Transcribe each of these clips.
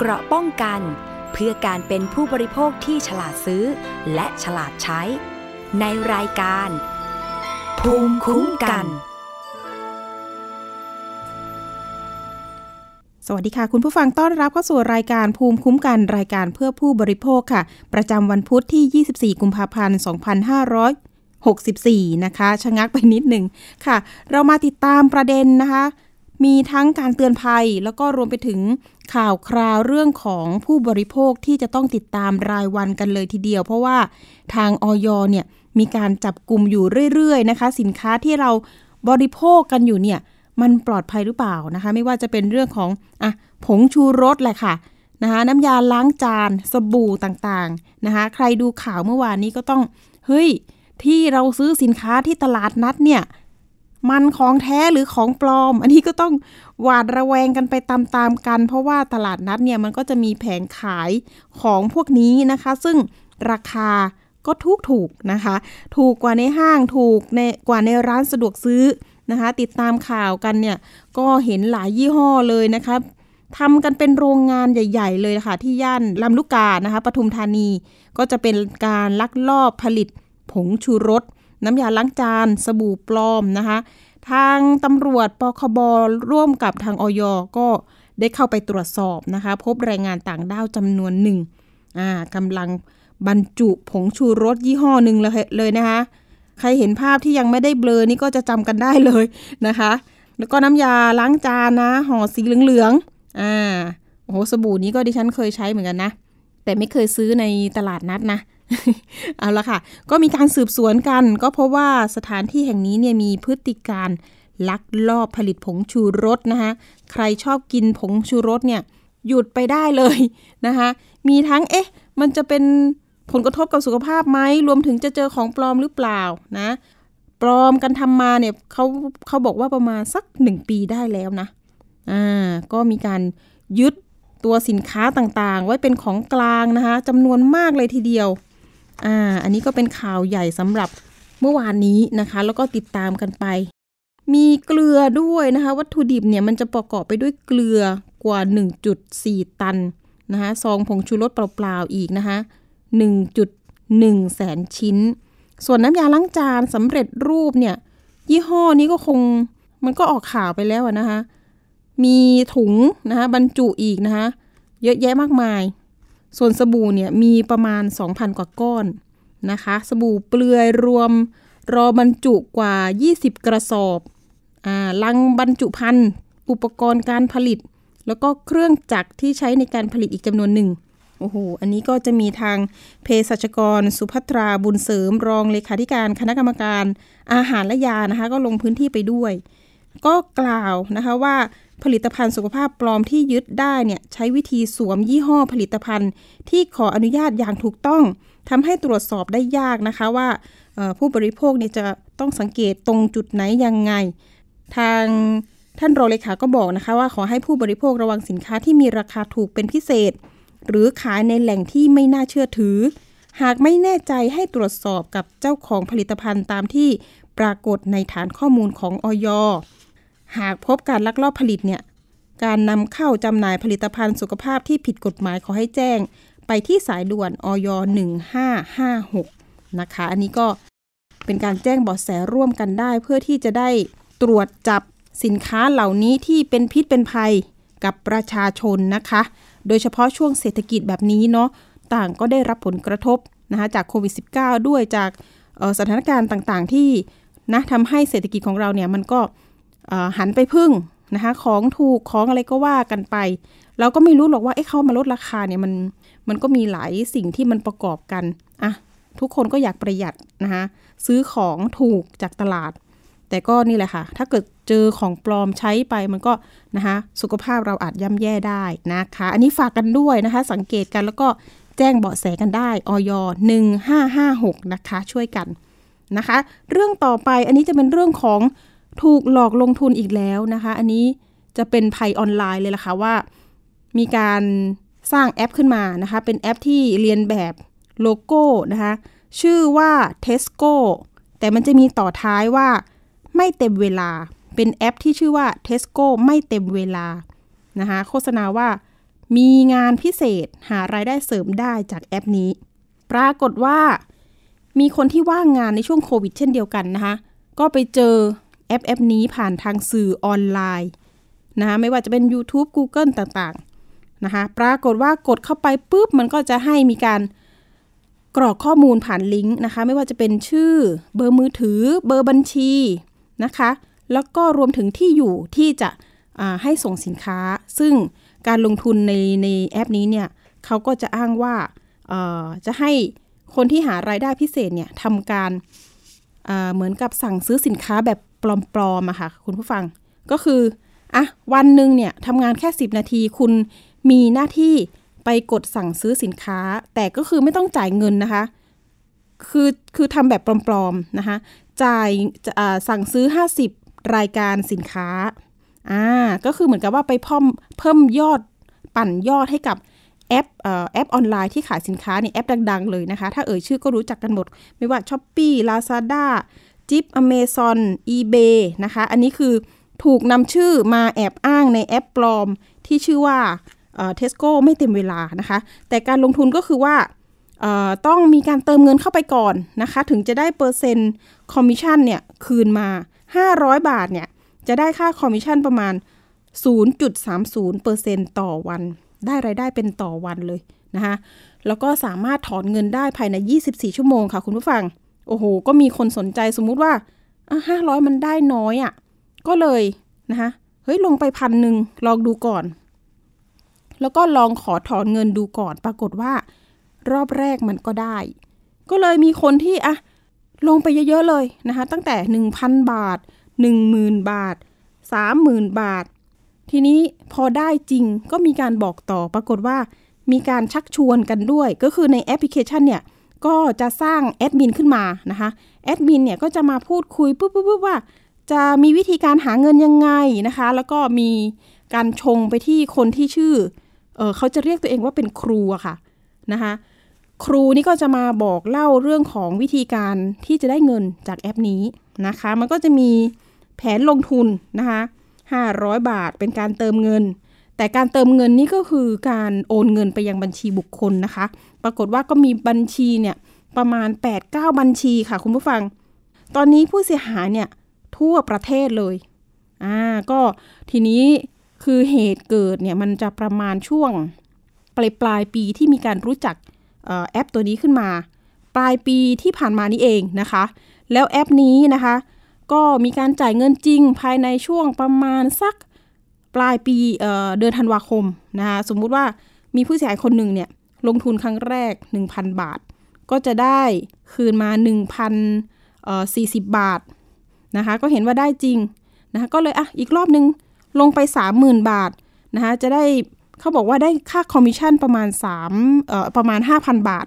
เกราะป้องกัน เพื่อการเป็นผู้บริโภคที่ฉลาดซื้อ และฉลาดใช้ ในรายการ ภูมิคุ้มกัน สวัสดีค่ะ คุณผู้ฟังต้อนรับเข้าสู่รายการภูมิคุ้มกันรายการเพื่อผู้บริโภคค่ะ ประจำวันพุธที่ 24 กุมภาพันธ์ 2564 นะคะ ชะงักไปนิดหนึ่งค่ะ เรามาติดตามประเด็นนะคะ มีทั้งการเตือนภัย แล้วก็รวมไปถึงข่าวคราวเรื่องของผู้บริโภคที่จะต้องติดตามรายวันกันเลยทีเดียว เพราะว่าทางออยเนี่ยมีการจับกลุ่มอยู่เรื่อยๆนะคะ สินค้าที่เราบริโภคกันอยู่เนี่ยมันปลอดภัยหรือเปล่านะคะ ไม่ว่าจะเป็นเรื่องของอะผงชูรสแหละค่ะนะคะน้ำยาล้างจานสบู่ต่างๆนะคะ ใครดูข่าวเมื่อวานนี้ก็ต้องเฮ้ยที่เราซื้อสินค้าที่ตลาดนัดเนี่ย มันของแท้หรือของปลอม อันนี้ก็ต้องหวาดระแวงกันไปตามๆกัน เพราะว่าตลาดนัดเนี่ยมันก็จะมีแผงขายของพวกนี้นะคะ ซึ่งราคาก็ถูกถูกนะคะ ถูกกว่าในห้างถูกในกว่าในร้านสะดวกซื้อนะคะ ติดตามข่าวกันเนี่ยก็เห็นหลายยี่ห้อเลยนะคะทำกันเป็นโรงงานใหญ่ ๆ เลยค่ะ ที่ย่านลำลูกกานะคะปทุมธานีก็จะเป็นการลักลอบผลิตผงชูรส น้ำยาล้างจาน สบู่ปลอมนะคะ ทางตำรวจปคบร่วมกับทางออยก็ได้เข้าไปตรวจสอบนะคะ พบแรงงานต่างด้าวจำนวนหนึ่งกำลังบรรจุผงชูรสยี่ห้อหนึ่งเลยเลยนะคะ ใครเห็นภาพที่ยังไม่ได้เบลอนี่ก็จะจำกันได้เลยนะคะ แล้วก็น้ำยาล้างจานนะห่อสีเหลืองๆอ่าโอ้โหสบู่นี้ก็ดิฉันเคยใช้เหมือนกันนะ แต่ไม่เคยซื้อในตลาดนัดนะ เอาละค่ะ ก็มีการสืบสวนกัน ก็เพราะว่าสถานที่แห่งนี้เนี่ยมีพฤติการลักลอบผลิตผงชูรสนะคะ ใครชอบกินผงชูรสเนี่ยหยุดไปได้เลยนะคะ มีทั้งเอ๊ะ มันจะเป็นผลกระทบกับสุขภาพไหม รวมถึงจะเจอของปลอมหรือเปล่านะ ปลอมกันทำมาเนี่ยเขาเขาบอกว่าประมาณสักหนึ่งปีได้แล้วนะ อ่า ก็มีการยึดตัวสินค้าต่างๆ ไว้เป็นของกลางนะคะจำนวนมากเลยทีเดียว อ่า อันนี้ก็เป็นข่าวใหญ่สำหรับเมื่อวานนี้นะคะ แล้วก็ติดตามกันไป มีเกลือด้วยนะคะ วัตถุดิบเนี่ยมันจะประกอบไปด้วยเกลือกว่า 1.4 ตันนะคะซองผงชูรสเปล่าๆอีกนะคะ1.1 แสนชิ้น ส่วนน้ำยาล้างจานสำเร็จรูปเนี่ย ยี่ห้อนี้ก็คงมันก็ออกข่าวไปแล้วนะคะ มีถุงนะคะบรรจุอีกนะคะ เยอะแยะมากมาย ส่วนสบู่เนี่ยมีประมาณ 2,000 กว่าก้อนนะคะ สบู่เปลือยรวมรอบรรจุกว่า 20 กระสอบอ่าลังบรรจุภัณฑ์อุปกรณ์การผลิต แล้วก็เครื่องจักรที่ใช้ในการผลิตอีกจำนวนหนึ่งโอ้โห อันนี้ก็จะมีทางเภสัชกร สุภัทราบุญเสริม รองเลขาธิการคณะกรรมการอาหารและยานะคะ ก็ลงพื้นที่ไปด้วย ก็กล่าวนะคะว่าผลิตภัณฑ์สุขภาพปลอมที่ยึดได้เนี่ยใช้วิธีสวมยี่ห้อผลิตภัณฑ์ ที่ขออนุญาตอย่างถูกต้องทำให้ตรวจสอบได้ยากนะคะว่าผู้บริโภคเนี่ยจะต้องสังเกตตรงจุดไหนยังไง ทางท่านรองเลขาก็บอกนะคะว่าขอให้ผู้บริโภคระวังสินค้าที่มีราคาถูกเป็นพิเศษ หรือขายในแหล่งที่ไม่น่าเชื่อถือ หากไม่แน่ใจให้ตรวจสอบกับเจ้าของผลิตภัณฑ์ตามที่ปรากฏในฐานข้อมูลของออย หากพบการลักลอบผลิตเนี่ย การนำเข้าจำหน่ายผลิตภัณฑ์สุขภาพที่ผิดกฎหมายขอให้แจ้ง ไปที่สายด่วนอย1556 นะคะ อันนี้ก็เป็นการแจ้งเบาะแสร่วมกันได้ เพื่อที่จะได้ตรวจจับสินค้าเหล่านี้ที่เป็นพิษเป็นภัยกับประชาชนนะคะ โดยเฉพาะช่วงเศรษฐกิจแบบนี้เนาะ ต่างก็ได้รับผลกระทบนะคะจากโควิด -19 ด้วยจากสถานการณ์ต่างๆ ที่นะทำให้เศรษฐกิจของเราเนี่ยมันก็ หันไปพึ่งนะคะของถูกของอะไรก็ว่ากันไป เราก็ไม่รู้หรอกว่าเอ๊ะเขามาลดราคาเนี่ยมันมันก็มีหลายสิ่งที่มันประกอบกันอะทุกคนก็อยากประหยัดนะคะซื้อของถูกจากตลาด แต่ก็นี่แหละค่ะ ถ้าเกิดเจอของปลอมใช้ไปมันก็นะคะสุขภาพเราอาจย่ำแย่ได้นะคะ อันนี้ฝากกันด้วยนะคะ สังเกตกันแล้วก็แจ้งเบาะแสกันได้ออย1556 นะคะ ช่วยกันนะคะ เรื่องต่อไปอันนี้จะเป็นเรื่องของ ถูกหลอกลงทุนอีกแล้วนะคะ อันนี้จะเป็นภัยออนไลน์เลยล่ะค่ะว่า มีการสร้างแอปขึ้นมานะคะ เป็นแอปที่เรียนแบบโลโก้นะคะ ชื่อว่า Tesco แต่มันจะมีต่อท้ายว่าไม่เต็มเวลา เป็นแอปที่ชื่อว่า Tesco ไม่เต็มเวลานะคะโฆษณาว่ามีงานพิเศษหารายได้เสริมได้จากแอปนี้ ปรากฏว่า มีคนที่ว่างงานในช่วงโควิดเช่นเดียวกันนะคะ ก็ไปเจอ แอปแอปนี้ผ่านทางสื่อออนไลน์นะคะไม่ว่าจะเป็น YouTube Google ต่างๆนะคะปรากฏว่ากดเข้าไปปุ๊บ มันก็จะให้มีการกรอกข้อมูลผ่านลิงก์นะคะ ไม่ว่าจะเป็นชื่อเบอร์มือถือ เบอร์บัญชีนะคะ แล้วก็รวมถึงที่อยู่ที่จะให้ส่งสินค้า ซึ่งการลงทุนในในแอปนี้เนี่ยเขาก็จะอ้างว่าจะให้คนที่หารายได้พิเศษเนี่ยทำการเหมือนกับสั่งซื้อสินค้าแบบ ปลอมๆอะค่ะ คุณผู้ฟังก็คืออะวันหนึ่งเนี่ยทำงานแค่ 10 นาทีคุณมีหน้าที่ไปกดสั่งซื้อสินค้า แต่ก็คือไม่ต้องจ่ายเงินนะคะ คือคือทำแบบปลอมๆนะคะ จ่ายสั่งซื้อ 50 รายการสินค้าอ่าก็คือเหมือนกับว่าไปเพิ่มเพิ่มยอดปั่นยอดให้กับแอปแอปออนไลน์ที่ขายสินค้าในแอปดัง ๆ เลยนะคะ ถ้าเอ่ยชื่อก็รู้จักกันหมด ไม่ว่า s h อ p e e Lazada จิปอเมซอน eBay นะคะ อันนี้คือถูกนำชื่อมาแอบอ้างในแอปปลอมที่ชื่อว่าเทสโก้ไม่เต็มเวลานะคะ แต่การลงทุนก็คือว่าต้องมีการเติมเงินเข้าไปก่อนนะคะ ถึงจะได้เปอร์เซ็นต์คอมมิชชั่นเนี่ยคืนมา 500 บาทเนี่ยจะได้ค่าคอมมิชชั่นประมาณ 0.30%ต่อวัน ได้รายได้เป็นต่อวันเลยนะคะ แล้วก็สามารถถอนเงินได้ภายใน 24 ชั่วโมงค่ะคุณผู้ฟัง โอ้โห ก็มีคนสนใจสมมุติว่าห้าร้อยมันได้น้อยอะ่ะ ก็เลยนะคะเฮ้ย ลงไปพันหนึ่งลองดูก่อน แล้วก็ลองขอถอนเงินดูก่อน ปรากฏว่า รอบแรกมันก็ได้ ก็เลยมีคนที่อะลงไปเยอะๆเลยนะคะ ตั้งแต่ 1,000 บาท 10,000 บาท 30,000 บาท ทีนี้พอได้จริงก็มีการบอกต่อ ปรากฏว่ามีการชักชวนกันด้วย ก็คือในแอปพลิเคชันเนี่ย ก็จะสร้างแอดมินขึ้นมานะคะแอดมินเนี่ยก็จะมาพูดคุยปุ๊บปุ๊บว่า จะมีวิธีการหาเงินยังไงนะคะ แล้วก็มีการชงไปที่คนที่ชื่อเออเขาจะเรียกตัวเองว่าเป็นครูอะค่ะนะคะครูนี่ก็จะมาบอกเล่าเรื่องของวิธีการที่จะได้เงินจากแอปนี้นะคะ มันก็จะมีแผนลงทุนนะคะ500 บาทเป็นการเติมเงิน แต่การเติมเงินนี่ก็คือการโอนเงินไปยังบัญชีบุคคลนะคะ ปรากฏว่าก็มีบัญชีเนี่ยประมาณ 8-9 บัญชีค่ะคุณผู้ฟัง ตอนนี้ผู้เสียหายเนี่ยทั่วประเทศเลยอ่าก็ทีนี้คือเหตุเกิดเนี่ยมันจะประมาณช่วงปลายปลายปีที่มีการรู้จักแอปตัวนี้ขึ้นมา ปลายปีที่ผ่านมานี้เองนะคะ แล้วแอปนี้นะคะ ก็มีการจ่ายเงินจริงภายในช่วงประมาณสักปลายปีเเดือนธันวาคมนะคะสมมุติว่ามีผู้เสียหายคนหนึ่งเนี่ย ลงทุนครั้งแรก 1,000 บาท ก็จะได้คืนมา1,040 บาทนะคะ ก็เห็นว่าได้จริงนะคะ ก็เลยอะอีกรอบนึงลงไป 30,000 บาทนะคะจะได้เขาบอกว่าได้ค่าคอมมิชชั่นประมาณ3เอ่อประมาณ 5,000 บาท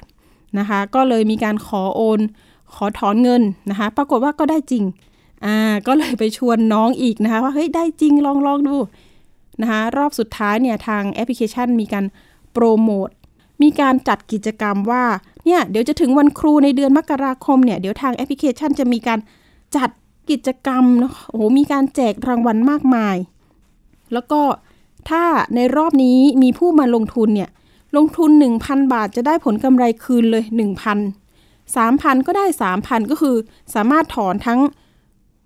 นะคะ ก็เลยมีการขอโอน ขอถอนเงินนะคะ ปรากฏว่าก็ได้จริงอ่าก็เลยไปชวนน้องอีกนะคะ ว่าเฮ้ยได้จริงลองลองดูนะคะ รอบสุดท้ายเนี่ยทางแอปพลิเคชันมีการโปรโมท มีการจัดกิจกรรมว่าเนี่ยเดี๋ยวจะถึงวันครูในเดือนมกราคมเนี่ยเดี๋ยวทางแอปพลิเคชันจะมีการจัดกิจกรรมนะโอ้โหมีการแจกรางวัลมากมาย แล้วก็ถ้าในรอบนี้มีผู้มาลงทุนเนี่ยลงทุน 1,000 บาทจะได้ผลกำไรคืนเลย 1,000 3,000 ก็ได้ 3,000 ก็คือสามารถถอนทั้ง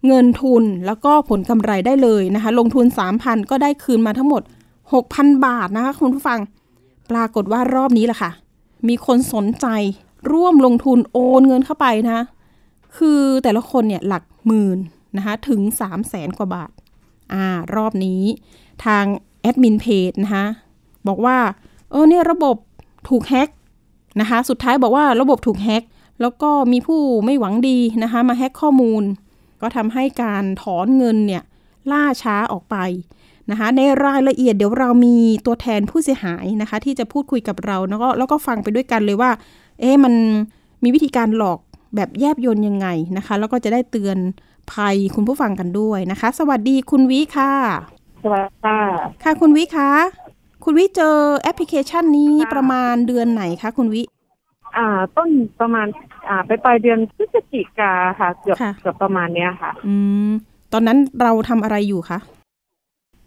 เงินทุนแล้วก็ผลกำไรได้เลยนะคะ ลงทุน 3,000 ก็ได้คืนมาทั้งหมด 6,000 บาทนะคะคุณผู้ฟัง ปรากฏว่ารอบนี้แหละค่ะ มีคนสนใจร่วมลงทุนโอนเงินเข้าไปนะคือแต่ละคนเนี่ยหลักหมื่นนะคะถึง 3 0 0แสนกว่าบาทอ่ารอบนี้ทางแอดมินเพจนะคะบอกว่าเออเนี่ยระบบถูกแฮ็กนะคะสุดท้ายบอกว่าระบบถูกแฮ็กแล้วก็มีผู้ไม่หวังดีนะคะมาแฮ็กข้อมูล ก็ทำให้การถอนเงินเนี่ยล่าช้าออกไป นะคะในรายละเอียดเดี๋ยวเรามีตัวแทนผู้เสียหายนะคะ ที่จะพูดคุยกับเราแล้วก็แล้วก็ฟังไปด้วยกันเลยว่า เอ๊ะมันมีวิธีการหลอกแบบแยบยนยังไงนะคะ แล้วก็จะได้เตือนภัยคุณผู้ฟังกันด้วยนะคะ สวัสดีคุณวิค่ะ สวัสดีค่ะค่ะคุณวิคะคุณวิเจอแอปพลิเคชันนี้ประมาณเดือนไหนคะคุณวิ อ่า ต้นประมาณ อ่าไปปลายเดือนพฤศจิกาค่ะ เกือบเกือบประมาณเนี้ยค่ะ อืมตอนนั้นเราทำอะไรอยู่คะ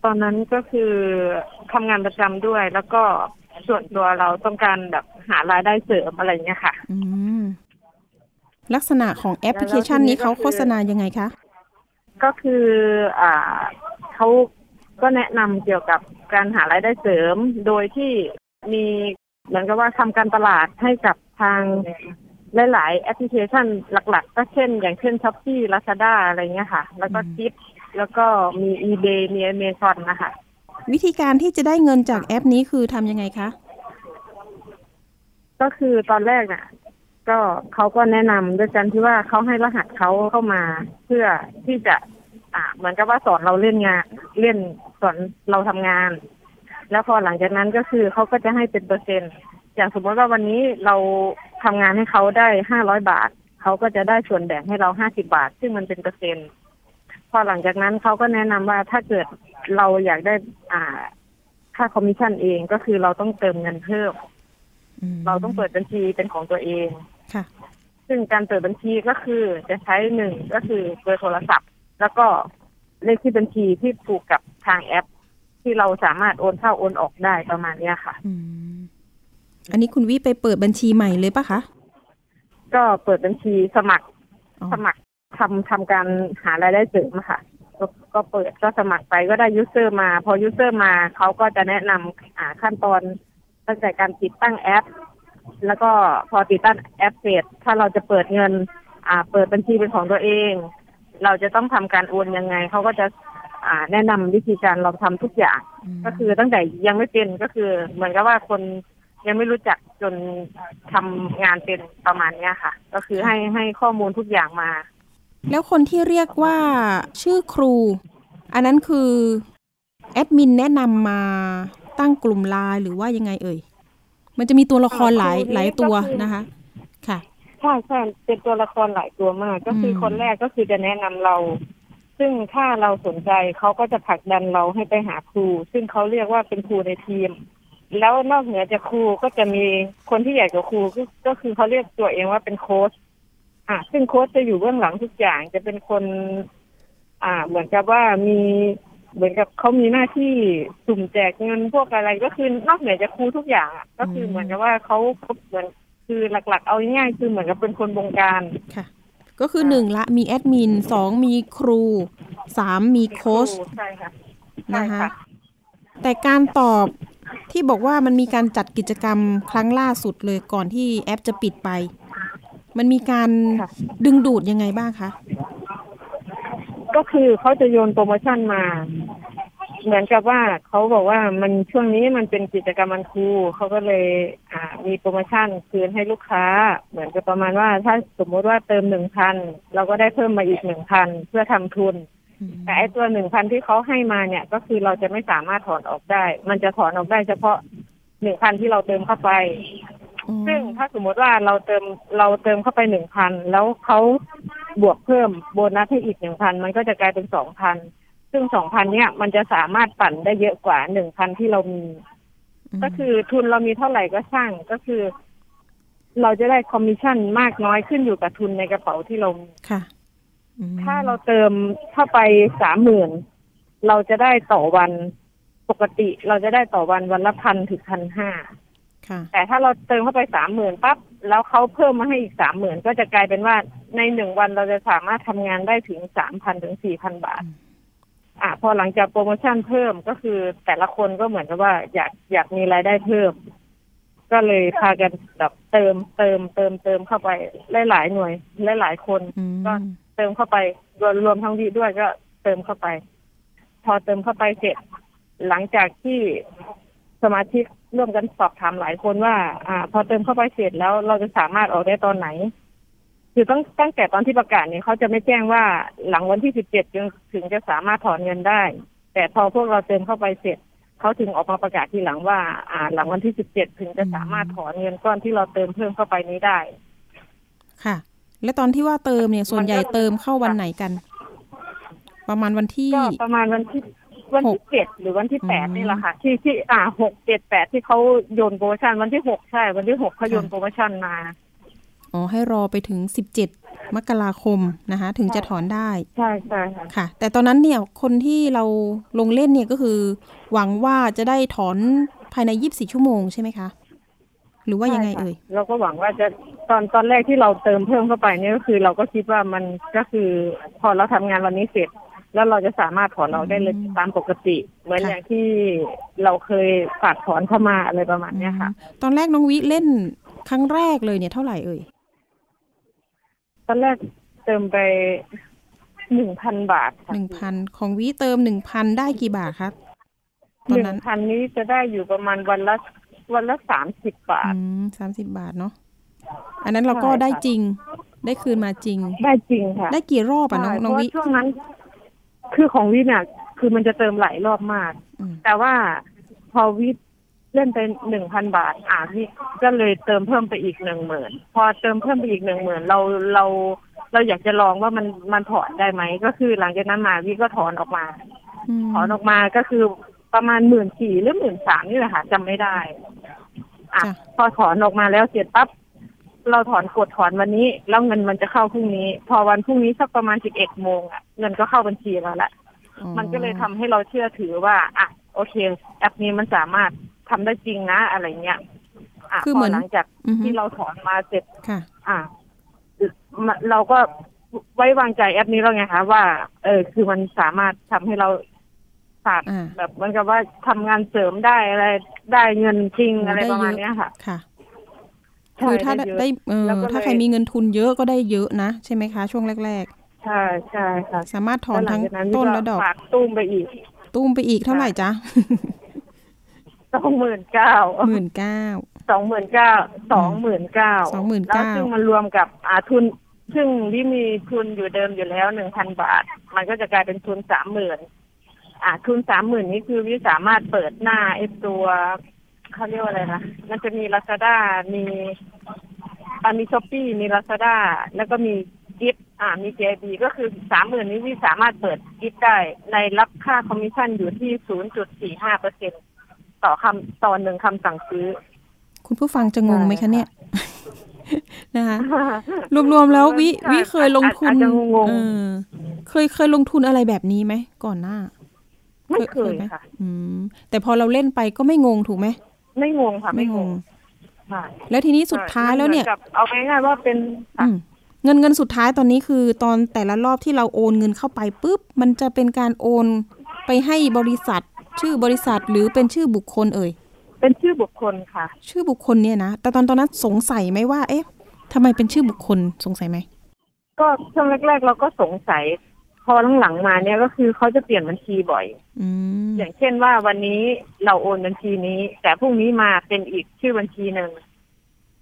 ตอนนั้นก็คือทำงานประจำด้วย แล้วก็ส่วนตัวเราต้องการแบบหารายได้เสริมอะไรเงี้ยค่ะ อืมลักษณะของแอปพลิเคชันนี้เขาโฆษณายังไงคะ ก็คืออ่าเขาก็แนะนำเกี่ยวกับการหารายได้เสริม โดยที่มีเหมือนกับว่าทำการตลาดให้กับทางหลาย ๆ แอปพลิเคชันหลัก ๆ ก็เช่น อย่างเช่นช้อปปี้ลาซาด้าอะไรเงี้ยค่ะ แล้วก็อืมทิป แล้วก็มี eBay มี Amazon นะคะวิธีการที่จะได้เงินจากแอปนี้คือทำยังไงคะ ก็คือตอนแรกน่ะ ก็เขาก็แนะนำด้วยกันที่ว่าเขาให้รหัสเขาเข้ามาเพื่อที่จะ อ่าเหมือนกับว่าสอนเราเล่นงาน เล่นสอนเราทำงาน แล้วพอหลังจากนั้นก็คือเขาก็จะให้เป็นเปอร์เซ็นต์อย่างสมมติว่าวันนี้เราทำงานให้เขาได้ห้าร้อยบาทเขาก็จะได้ส่วนแบ่งให้เราห้าสิบบาท ซึ่งมันเป็นเปอร์เซ็นต์ พอหลังจากนั้นเขาก็แนะนำว่าถ้าเกิดเราอยากได้อ่าค่าคอมมิชชั่นเองก็คือเราต้องเติมเงินเพิ่มมเราต้องเปิดบัญชีเป็นของตัวเองค่ะ ซึ่งการเปิดบัญชีก็คือจะใช้หนึ่งก็คือเบอร์โทรศัพท์ แล้วก็เลขที่บัญชีที่ผูกกับทางแอป ที่เราสามารถโอนเข้าโอนออกได้ประมาณเนี้ยค่ะอืมอันนี้คุณวิไปเปิดบัญชีใหม่เลยปะคะ ก็เปิดบัญชีสมัครอ๋อสมัคร ทำทำการหารายได้เสริมอะค่ะก็ก็เปิดก็สมัครไปก็ได้ user มา พอ user มาเขาก็จะแนะนำอ่าขั้นตอนตั้งแต่การติดตั้งแอป แล้วก็พอติดตั้งแอปเสร็จถ้าเราจะเปิดเงิน อ่า เปิดบัญชีเป็นของตัวเอง เราจะต้องทำการโอนยังไงเขาก็จะอ่าแนะนำวิธีการเราทำทุกอย่างมก็คือตั้งแต่ยังไม่เป็นก็คือ เหมือนกับว่าคนยังไม่รู้จักจนทำงานเป็นประมาณเนี้ยค่ะ ก็คือให้ให้ข้อมูลทุกอย่างมา แล้วคนที่เรียกว่าชื่อครู อันนั้นคือแอดมินแนะนำมาตั้งกลุ่มไลน์หรือว่ายังไงเอ่ย มันจะมีตัวละครหลายครูนี้หลายตัวก็คือนะคะ ค่ะใช่ใช่เป็นตัวละครหลายตัวมาก ก็คืออมคนแรกก็คือจะแนะนำเรา ซึ่งถ้าเราสนใจเขาก็จะผลักดันเราให้ไปหาครู ซึ่งเขาเรียกว่าเป็นครูในทีม แล้วนอกเหนือจากครูก็จะมีคนที่ใหญ่กว่าครูก็ก็คือเขาเรียกตัวเองว่าเป็นโค้ช อะซึ่งโค้ชจะอยู่เบื้องหลังทุกอย่างจะเป็นคน อ่า เหมือนกับว่ามีเหมือนกับเขามีหน้าที่สุ่มแจกเงินพวกอะไรก็คือนอกเหนือจากครูทุกอย่างอะก็คือเหมือนกับว่าเขาเขาเหมือนคือหลัก ๆ เอาง่ายๆคือเหมือนกับเป็นคนบงการค่ะ ก็คือหนึ่งละมีแอดมินสองมีครูสามมีโค้ชใช่ค่ะใช่นะคะค่ะแต่การตอบที่บอกว่ามันมีการจัดกิจกรรมครั้งล่าสุดเลยก่อนที่แอปจะปิดไป มันมีการค่ะดึงดูดยังไงบ้างคะ ก็คือเขาจะโยนโปรโมชั่นมา เหมือนกับว่าเขาบอกว่ามันช่วงนี้มันเป็นกิจกรรมวันครูเขาก็เลยอ่ามีโปรโมชั่นคืนให้ลูกค้า เหมือนกับประมาณว่าถ้าสมมุติว่าเติมหนึ่งพันเราก็ได้เพิ่มมาอีกหนึ่งพันเพื่อทำทุนแต่ไอ้ตัวหนึ่งพันที่เขาให้มาเนี่ย ก็คือเราจะไม่สามารถถอนออกได้ มันจะถอนออกได้เฉพาะหนึ่งพันที่เราเติมเข้าไปอืม ซึ่งถ้าสมมติว่าเราเติมเราเติมเข้าไปหนึ่งพันแล้วเขาบวกเพิ่มโบนัสให้อีกหนึ่งพันมันก็จะกลายเป็นสองพันซึ่งสองพันเนี่ยมันจะสามารถปั่นได้เยอะกว่าหนึ่งพันที่เรามีมก็คือทุนเรามีเท่าไหร่ก็ช่างก็คือ เราจะได้คอมมิชชั่นมากน้อยขึ้นอยู่กับทุนในกระเป๋าที่เรามีค่ะอืมถ้าเราเติมเข้าไปสามหมื่นเราจะได้ต่อวันปกติเราจะได้ต่อวันวันละพันถึงพันห้าค่ะ แต่ถ้าเราเติมเข้าไปสามหมื่นปั๊บแล้วเขาเพิ่มมาให้อีกสามหมื่นก็จะกลายเป็นว่าในหนึ่งวันเราจะสามารถทำงานได้ถึงสามพันถึงสี่พันบาทอืมอะพอหลังจากโปรโมชั่นเพิ่มก็คือแต่ละคนก็เหมือนกับว่าอยากอยากมีรายได้เพิ่ม ก็เลยพากันแบบเติมเติมเติมเติมเข้าไปหลายๆหน่วยหลายๆคนอืมก็เติมเข้าไปรวมรวมทั้งดีด้วยก็เติมเข้าไป พอเติมเข้าไปเสร็จหลังจากที่สมาชิก ร่วมกันสอบถามหลายคนว่า อ่า พอเติมเข้าไปเสร็จแล้วเราจะสามารถออกได้ตอนไหน คือตั้งตั้งแต่ตอนที่ประกาศเนี่ยเขาจะไม่แจ้งว่าหลังวันที่สิบเจ็ดจึงถึงจะสามารถถอนเงินได้ แต่พอพวกเราเติมเข้าไปเสร็จเขาถึงออกมาประกาศทีหลังว่า อ่า หลังวันที่สิบเจ็ดถึงจะสามารถถอนเงินก้อนที่เราเติมเพิ่มเข้าไปนี้ได้ ค่ะ และตอนที่ว่าเติมเนี่ยส่วนใหญ่เติมเข้าวันไหนกัน ประมาณวันที่ก็ประมาณวันที่ วันที่เจ็ดหรือวันที่แปดอืมนี่แหละค่ะ ที่ที่อ่าหกเจ็ดแปดที่เขาโยนโปรโมชั่นวันที่หกใช่ วันที่หกเขาโยนค่ะโปรโมชั่นมาอ๋อให้รอไปถึง17มกราคมนะคะ ถึงจะถอนได้ ใช่ใช่ค่ะค่ะ แต่ตอนนั้นเนี่ยคนที่เราลงเล่นเนี่ยก็คือ หวังว่าจะได้ถอนภายใน24ชั่วโมงใช่ไหมคะ หรือว่ายังไงเอ่ยใช่ค่ะเราก็หวังว่าจะตอนตอนแรกที่เราเติมเพิ่มเข้าไปเนี่ยก็คือ เราก็คิดว่ามันก็คือ พอเราทำงานวันนี้เสร็จ แล้วเราจะสามารถถอนเราได้เลยอืมตามปกติ เหมือนค่ะอย่างที่เราเคยฝากถอนเข้ามาอะไรประมาณเนี้ยค่ะ ตอนแรกน้องวิเล่นครั้งแรกเลยเนี่ยเท่าไหร่เอ่ยตอนแรกเติมไปหนึ่งพันบาทค่ะหนึ่งพันของวิเติมหนึ่งพันได้กี่บาทครับตหอนนึ่นั้งนพันนี้จะได้อยู่ประมาณวันละวันละสามสิบบาทอืมสามสิบบาทเนาะอันนั้นเราก็ใช่ค่ะได้จริง ได้คืนมาจริง ได้จริงค่ะ ได้กี่รอบอะน้องใช่น้องเพราะวิว่าช่วงนั้น คือของวิเนี่ย คือมันจะเติมหลายรอบมากอืมแต่ว่าพอวิเล่นไปหนึ่งพันบาท อ่าวิก็เลยเติมเพิ่มไปอีกหนึ่งหมื่นพอเติมเพิ่มไปอีกหนึ่งหมื่นเราเราเราอยากจะลองว่ามันมันถอนได้ไหม ก็คือหลังจากนั้นมาวิก็ถอนออกมามถอนออกมาก็คือประมาณหมื่นสี่หรือหมื่นสามนี่แหละค่ะจำไม่ได้ อะจ้ะพอถอนออกมาแล้วเสร็จปั๊บ เราถอนกดถอนวันนี้ แล้วเงินมันจะเข้าพรุ่งนี้ พอวันพรุ่งนี้สักประมาณสิบเอ็ดโมงอะเงินก็เข้าบัญชีเราละอ๋อมันก็เลยทำให้เราเชื่อถือว่าอะโอเค แอปนี้มันสามารถทำได้จริงนะอะไรเงี้ยอะคือเหมือนพหลังจากอือฮึที่เราถอนมาเสร็จค่ะอะมเราก็ไว้วางใจแอปนี้แล้วไงคะว่า เออ คือมันสามารถทำให้เราฝากอ่าแบบเหมันกับว่าทำงานเสริมได้อะไรได้เงินจริงอะไรประมาณเนี้ยค่ะ ค่ะใช่ คือถ้าได้เยอะได้เออแล้วก็เลยถ้าใครมีเงินทุนเยอะก็ได้เยอะนะ ใช่ไหมคะ ช่วงแรกใช่ใช่ค่ะๆสามารถถอนแล้วหลัทั้งจากนั้นต้นก็และดอกฝากตุ้มไปอีก ตุ้มไปอีกเท่าไหร่จ๊ะสองหมื่นเก้าหมื่นเก้าสองหมื่นเก้าสองหมื่นเก้า29,000แล้วซึ่งมันรวมกับอ่าทุนซึ่งที่มีทุนอยู่เดิมอยู่แล้วหนึ่งพันบาท มันก็จะกลายเป็นทุนสามหมื่นอ่าทุนสามหมื่นนี้คือวิสามารถเปิดหน้าไอ้ตัว เขาเรียกว่าอะไรนะ มันจะมีลาซาด้ามีอ่ามี Shopee มีลาซาด้าแล้วก็มี gift อ่า มี JB ก็คือสามหมื่นนี้วิสามารถเปิด gift ได้ ในรับค่าคอมมิชชั่นอยู่ที่ศูนย์จุดสี่ห้าเปอร์เซ็นต์ต่อคำต่อหนึ่งคำสั่งซื้อ คุณผู้ฟังจะงงไหมใช่คะเนี่ยนะคะรวมๆแล้ววิใช่วิเคยลงทุนอาจจะงงๆเออเคยเคยลงทุนอะไรแบบนี้ไหมก่อนหน้า ไม่เคยไหมค่ะ อืมแต่พอเราเล่นไปก็ไม่งงถูกไหม ไม่งงค่ะไม่งงงค่ะแล้วทีนี้สุดท้ายแล้วเนี่ยหมือกับเอาง่ายๆว่าเป็นอืมเงินเงินสุดท้ายตอนนี้คือตอนแต่ละรอบที่เราโอนเงินเข้าไปปุ๊บมันจะเป็นการโอนไปให้บริษัท ชื่อบริษัทหรือเป็นชื่อบุคคลเอ่ย เป็นชื่อบุคคลค่ะ ชื่อบุคคลเนี่ยนะแต่ตอนตอนนั้นสงสัยไหมว่า เอ๊ะทำไมเป็นชื่อบุคคลสงสัยไหมก็ช่วงแรก ๆ เราก็สงสัย พอหลังๆมาเนี่ยก็คือเขาจะเปลี่ยนบัญชีบ่อยอืมอย่างเช่นว่าวันนี้เราโอนบัญชีนี้ แต่พรุ่งนี้มาเป็นอีกชื่อบัญชีหนึ่ง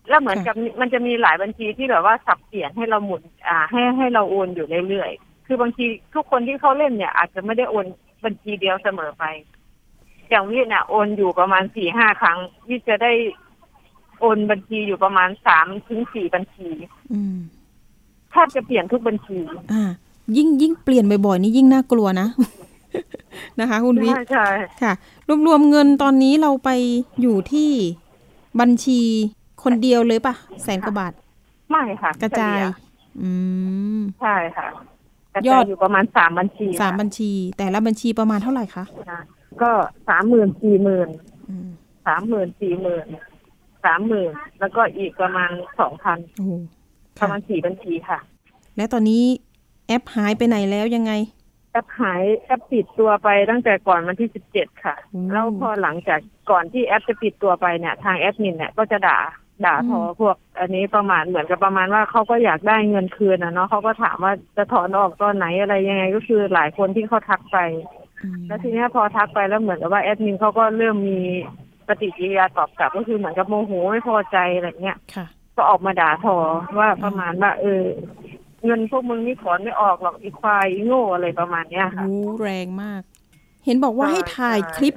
แล้วเหมือนกับมันจะมีหลายบัญชีที่แบบว่าสับเปลี่ยนให้เราหมุนอ่า ให้ให้เราโอนอยู่เรื่อยๆคือบางทีทุกคนที่เขาเล่นเนี่ย อาจจะไม่ได้โอนบัญชีเดียวเสมอไป อย่างวิเนี่ยโอนอยู่ประมาณสี่ห้าครั้งวิจะได้โอนบัญชีอยู่ประมาณสามถึงสี่บัญชีอืมแทบจะเปลี่ยนทุกบัญชีอ่า ยิ่งยิ่งเปลี่ยนบ่อยๆนี่ยิ่งน่ากลัวนะ นะคะ คุณวิใช่ใช่ค่ะ รวมๆเงินตอนนี้เราไปอยู่ที่บัญชีคนเดียวเลยปะแสนกว่าบาท ไม่ค่ะ กระจายเฉลี่อืมใช่ค่ะกระยจาอยดอยู่ประมาณสามบัญชีสามบัญชี แต่ละบัญชีประมาณเท่าไหร่คะค่ะก็สามหมื่นสี่หมื่นอืมสามหมื่นสี่หมื่นสามหมื่นแล้วก็อีกประมาณสองพันโอ้โหปค่ะระมาณสี่บัญชีค่ะ และตอนนี้ แอปหายไปไหนแล้วยังไง แอปหายแอปปิดตัวไปตั้งแต่ก่อนวันที่สิบเจ็ดค่ะอืมแล้วพอหลังจากก่อนที่แอปจะปิดตัวไปเนี่ย ทางแอดมินเนี่ยก็จะด่าด่าทอพวก อันนี้ประมาณเหมือนกับประมาณว่าเขาก็อยากได้เงินคืนนะเนาะเขาก็ถามว่าจะถอนออกตอนไหนอะไรยังไงก็คือหลายคนที่เขาทักไปอืมแล้วทีเนี้ยพอทักไปแล้วเหมือนกับว่าแอดมินเขาก็เริ่มมีปฏิกิริยาตอบกลับก็คือเหมือนกับโมโหไม่พอใจอะไรเงี้ยค่ะก็ออกมาด่าทอว่าประมาณว่า เออ เงินพวกมึงนี่ถอนไม่ออกหรอกอีควายอีโง่อะไรประมาณเนี้ยค่ะรู้แรงมาก เห็นบอกว่าใช่ให้ถ่ายใช่คลิป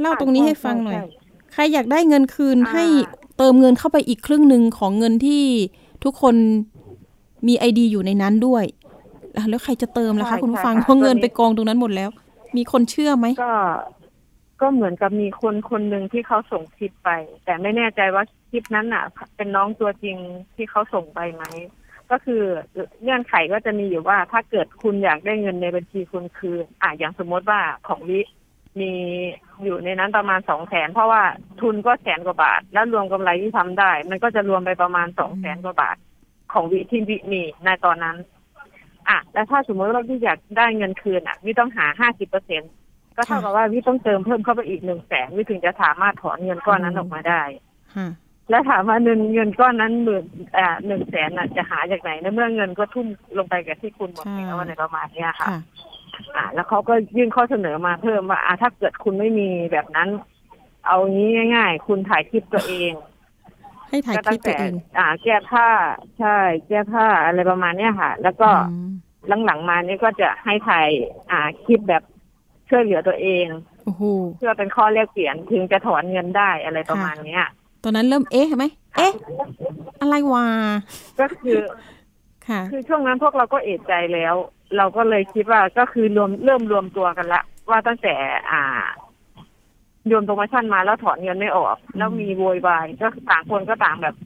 เล่าตรงนี้ให้ฟังหน่อยใช่ใครอยากได้เงินคืนอ่าให้เติมเงินเข้าไปอีกครึ่งหนึ่งของเงินที่ทุกคนมีไอดีอยู่ในนั้นด้วยอะแล้วใครจะเติมล่ะคะคุณผู้ฟังเพราะเงินไปกองตรงนั้นหมดแล้ว มีคนเชื่อไหมก็ก็เหมือนกับมีคนคนหนึ่งที่เขาส่งคลิปไป แต่ไม่แน่ใจว่าคลิปนั้นน่ะ เป็นน้องตัวจริงที่เขาส่งไปไหม ก็คือเงื่อนไขก็จะมีอยู่ว่าถ้าเกิดคุณอยากได้เงินในบัญชีคุณคืออะอย่างสมมติว่าของวิมีอยู่ในนั้นประมาณสองแสนเพราะว่าทุนก็แสนกว่าบาท แล้วรวมกำไรที่ทำได้ มันก็จะรวมไปประมาณสองแสนกว่าบาท ของวิที่วิมีในตอนนั้น อะแล้วถ้าสมมติว่าวิอยากได้เงินคืนอะวิต้องหาห้าสิบเปอร์เซ็นก็เท่ากับว่าวิต้องเติมเพิ่มเข้าไปอีกหนึ่งแสนวิถึงจะสามารถถอนเงินก้อนนั้นออกมาได้ แล้วถามว่าเงินเงินก้อนนั้นหมื่นอ่าหนึ่งแสนน่ะจะหาจากไหนในเมื่อเงินก็ทุ่มลงไปกับที่คุณหมดแล้วอะไรประมาณเนี้ยค่ะค่ะ อ่า แล้วเขาก็ยื่นข้อเสนอมาเพิ่มว่าอ่าถ้าเกิดคุณไม่มีแบบนั้น เอางี้ง่าย ๆ คุณถ่ายคลิปตัวเอง ให้ถ่ายก็คลิตั้ปงตัวแต่เองอ่า แก้ผ้าใช่แก้ผ้าอะไรประมาณเนี้ยค่ะ แล้วก็อืมหลังๆมานี่ก็จะให้ถ่ายอ่าคลิปแบบช่วยเหลือตัวเองโอ้โหเพื่อเป็นข้อแลกเปลี่ยนถึงจะถอนเงินได้อะไรประมาณเนี้ย ตอนนั้นเริ่มเอ๊ะไหมเอ๊ะ อะไรวะก็คือค่ะ คือช่วงนั้นพวกเราก็เอะใจแล้ว เราก็เลยคิดว่าก็คือรวมเริ่มรวมตัวกันละ ว่าตั้งแต่อ่าโยนโปรโมชั่นมาแล้วถอนเงินไม่ออก แล้วมีโวยวายก็ต่างคนก็ต่างแบบ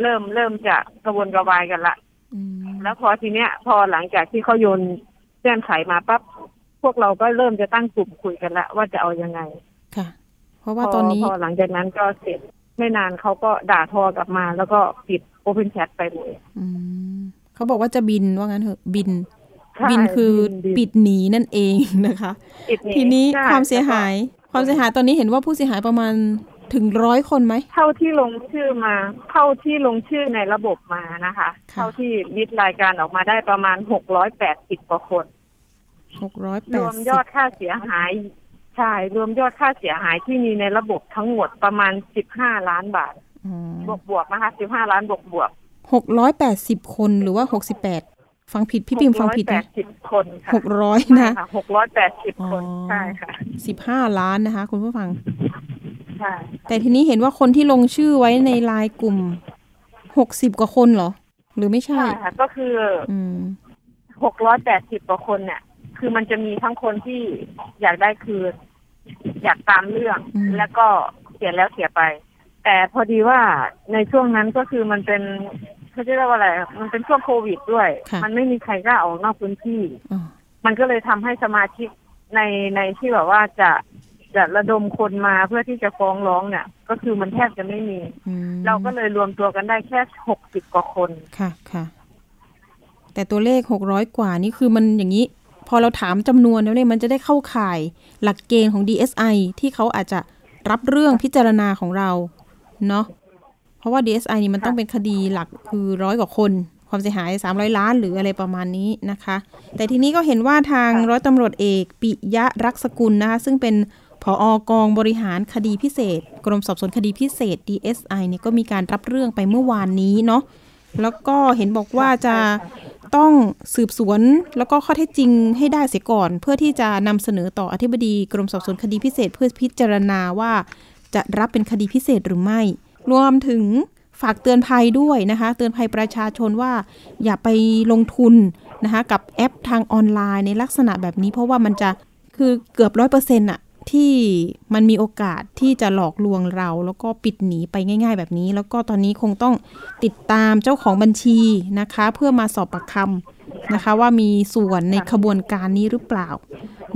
เริ่มเริ่มจะกระวนกระวายกันละอืมแล้วพอทีเนี้ย พอหลังจากที่เขาโยนเงื่อนไขมาปั๊บพวกเราก็เริ่มจะตั้งกลุ่มคุยกันละว่าจะเอายังไง ค่ะ เพราะว่าพอตอนนี้พอหลังจากนั้นก็เสร็จ ไม่นานเขาก็ด่าทอกลับมา แล้วก็ปิดโอเพนแชทไปเลยอืมเขาบอกว่าจะบินว่างั้นเถอะบินใช่บินคือบินปิดหนีนั่นเองนะคะปิดหทีนี้ใช่ความเสียหาย ความเสียหายตอนนี้เห็นว่าผู้เสียหายประมาณถึงร้อยคนไหม เท่าที่ลงชื่อมา เท่าที่ลงชื่อในระบบมานะคะค่ะเท่าที่ลิสต์รายการออกมาได้ประมาณหกร้อยแปดสิบกว่าคนหกร้อยแปรดวมสิยบอดค่าเสียหาย ใช่รวมยอดค่าเสียหายที่มีในระบบทั้งหมดประมาณสิบห้าล้านบาทบวกบวกๆนะคะสิบห้าล้านบวกบวกหกร้อยแปดสิบคนหรือว่าหกสิบแปดฟังผิดพี่ปิมฟังผิดแปนะดสิบคนค่ะหกร้อยนะหกร้อยแปดสิบคนอ๋อใช่ค่ะสิบห้าล้านนะคะ คุณผู้ฟังใช่แต่ทีนี้เห็นว่าคนที่ลงชื่อไว้ในไลน์กลุ่มหกสิบกว่าคนเหรอ หรือไม่ใช่ใช่ค่ะก็คืออืมหกร้อยแปดสิบกว่าคนเนี่ย คือมันจะมีทั้งคนที่อยากได้คืนอยากตามเรื่องอืมแล้วก็เสียแล้วเสียไป แต่พอดีว่าในช่วงนั้นก็คือมันเป็นเขาจะเรียกว่าอะไร มันเป็นช่วงโควิดด้วยค่ะมันไม่มีใครกล้าออกนอกพื้นที่อ๋อมันก็เลยทำให้สมาชิกในในที่แบบว่าจะจะระดมคนมาเพื่อที่จะฟ้องร้องเนี่ย ก็คือมันแทบจะไม่มีอืมเราก็เลยรวมตัวกันได้แค่หกสิบกว่าคน ค่ะค่ะ แต่ตัวเลขหกร้อยกว่านี่คือมันอย่างนี้ พอเราถามจำนวนแล้วเนี่ยมันจะได้เข้าข่ายหลักเกณฑ์ของ DSI ที่เขาอาจจะรับเรื่องพิจารณาของเราเนาะเพราะว่า DSI นี่มันต้องเป็นคดีหลักคือร้อยกว่าคน ความเสียหาย 300 ล้านหรืออะไรประมาณนี้นะคะ แต่ทีนี้ก็เห็นว่าทางค่ะร้อยตำรวจเอกปิยะรักษกุลนะคะ ซึ่งเป็นผออกองบริหารคดีพิเศษ กรมสอบสวนคดีพิเศษ DSI เนี่ยก็มีการรับเรื่องไปเมื่อวานนี้เนาะแล้วก็เห็นบอกว่าจะ ต้องสืบสวนแล้วก็ข้อเท็จจริงให้ได้เสียก่อน เพื่อที่จะนำเสนอต่ออธิบดีกรมสอบสวนคดีพิเศษ เพื่อพิจารณาว่าจะรับเป็นคดีพิเศษหรือไม่ รวมถึงฝากเตือนภัยด้วยนะคะ เตือนภัยประชาชนว่า อย่าไปลงทุนนะคะกับแอปทางออนไลน์ในลักษณะแบบนี้ เพราะว่ามันจะคือเกือบร้อยเปอร์เซ็นต์อะ ที่มันมีโอกาสที่จะหลอกลวงเรา แล้วก็ปิดหนีไปง่าย ๆ แบบนี้ แล้วก็ตอนนี้คงต้องติดตามเจ้าของบัญชีนะคะ เพื่อมาสอบปากคำนะคะ ว่ามีส่วนในขบวนการนี้หรือเปล่า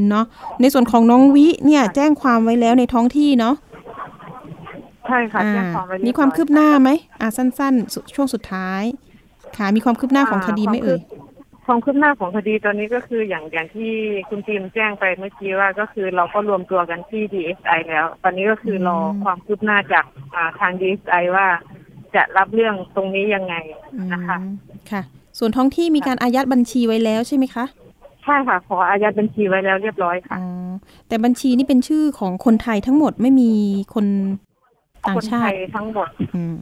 เนาะในส่วนของน้องวิเนี่ยแจ้งความไว้แล้วในท้องที่เนาะใช่ค่ะอ่าแจ้งความไว้เรียบร้อยมีความคืบหน้าไหมอ่าสั้นๆสุช่วงสุดท้ายค่ะมีความคืบหน้าของคดีไหมเอ่ย ความคืบหน้าของคดีตอนนี้ก็คืออย่างอย่างที่คุณทีมแจ้งไปเมื่อกี้ว่าก็คือเราก็รวมตัวกันที่ DSI แล้ว ตอนนี้ก็คือรออืมความคืบหน้าจากอ่าทาง DSI ว่าจะรับเรื่องตรงนี้ยังไงนะคะอืมค่ะ ส่วนท้องที่มีการอายัดบัญชีไว้แล้วใช่ไหมคะ ใช่ค่ะ ขออายัดบัญชีไว้แล้วเรียบร้อยค่ะอ๋อแต่บัญชีนี่เป็นชื่อของคนไทยทั้งหมดไม่มีคนต่างคนชาไทติยทั้งหมดอืม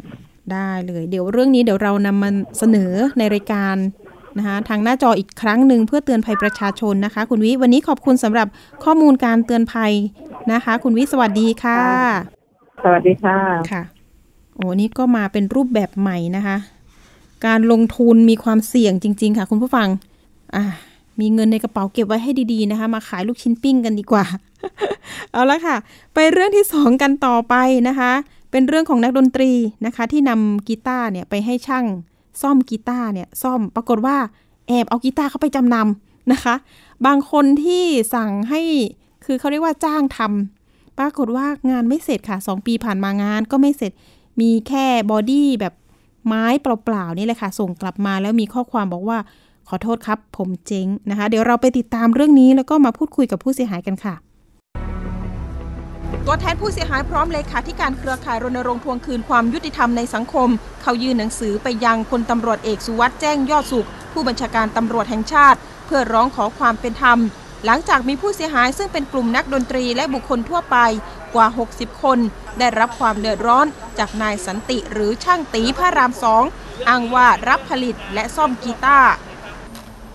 ได้เลย เดี๋ยวเรื่องนี้เดี๋ยวเรานำมาเสนอในรายการ นะคะทางหน้าจออีกครั้งหนึ่งเพื่อเตือนภัยประชาชนนะคะ คุณวิวันนี้ขอบคุณสำหรับข้อมูลการเตือนภัยนะคะ คุณวิสวัสดีค่ะ สวัสดีค่ะค่ะโอ้นี่ก็มาเป็นรูปแบบใหม่นะคะ การลงทุนมีความเสี่ยงจริง ๆ ค่ะ คุณผู้ฟังอ่ามีเงินในกระเป๋าเก็บไว้ให้ดีๆนะคะ มาขายลูกชิ้นปิ้งกันดีกว่า เอาละค่ะ ไปเรื่องที่สองกันต่อไปนะคะ เป็นเรื่องของนักดนตรีนะคะ ที่นำกีตาร์เนี่ยไปให้ช่าง ซ่อมกีตาร์เนี่ยซ่อมปรากฏว่าแอบเอากีตาร์เข้าไปจำนำนะคะ บางคนที่สั่งให้คือเขาเรียกว่าจ้างทำปรากฏว่างานไม่เสร็จค่ะสองปีผ่านมางานก็ไม่เสร็จมีแค่บอดี้แบบไม้เปล่าๆนี่แหละค่ะ ส่งกลับมาแล้วมีข้อความบอกว่าขอโทษครับ ผมเจ๊งนะคะ เดี๋ยวเราไปติดตามเรื่องนี้แล้วก็มาพูดคุยกับผู้เสียหายกันค่ะ ตัวแทนผู้เสียหายพร้อมเลขาธิการเครือข่ายรณรงค์ทวงคืนความยุติธรรมในสังคม เขายื่นหนังสือไปยังพลตำรวจเอกสุวัสด์แจ้งยอดสุข ผู้บัญชาการตำรวจแห่งชาติ เพื่อร้องขอความเป็นธรรม หลังจากมีผู้เสียหายซึ่งเป็นกลุ่มนักดนตรีและบุคคลทั่วไปกว่า 60 คน ได้รับความเดือดร้อน จากนายสันติหรือช่างตีพระรามสองอ้างว่ารับผลิตและซ่อมกีตาร์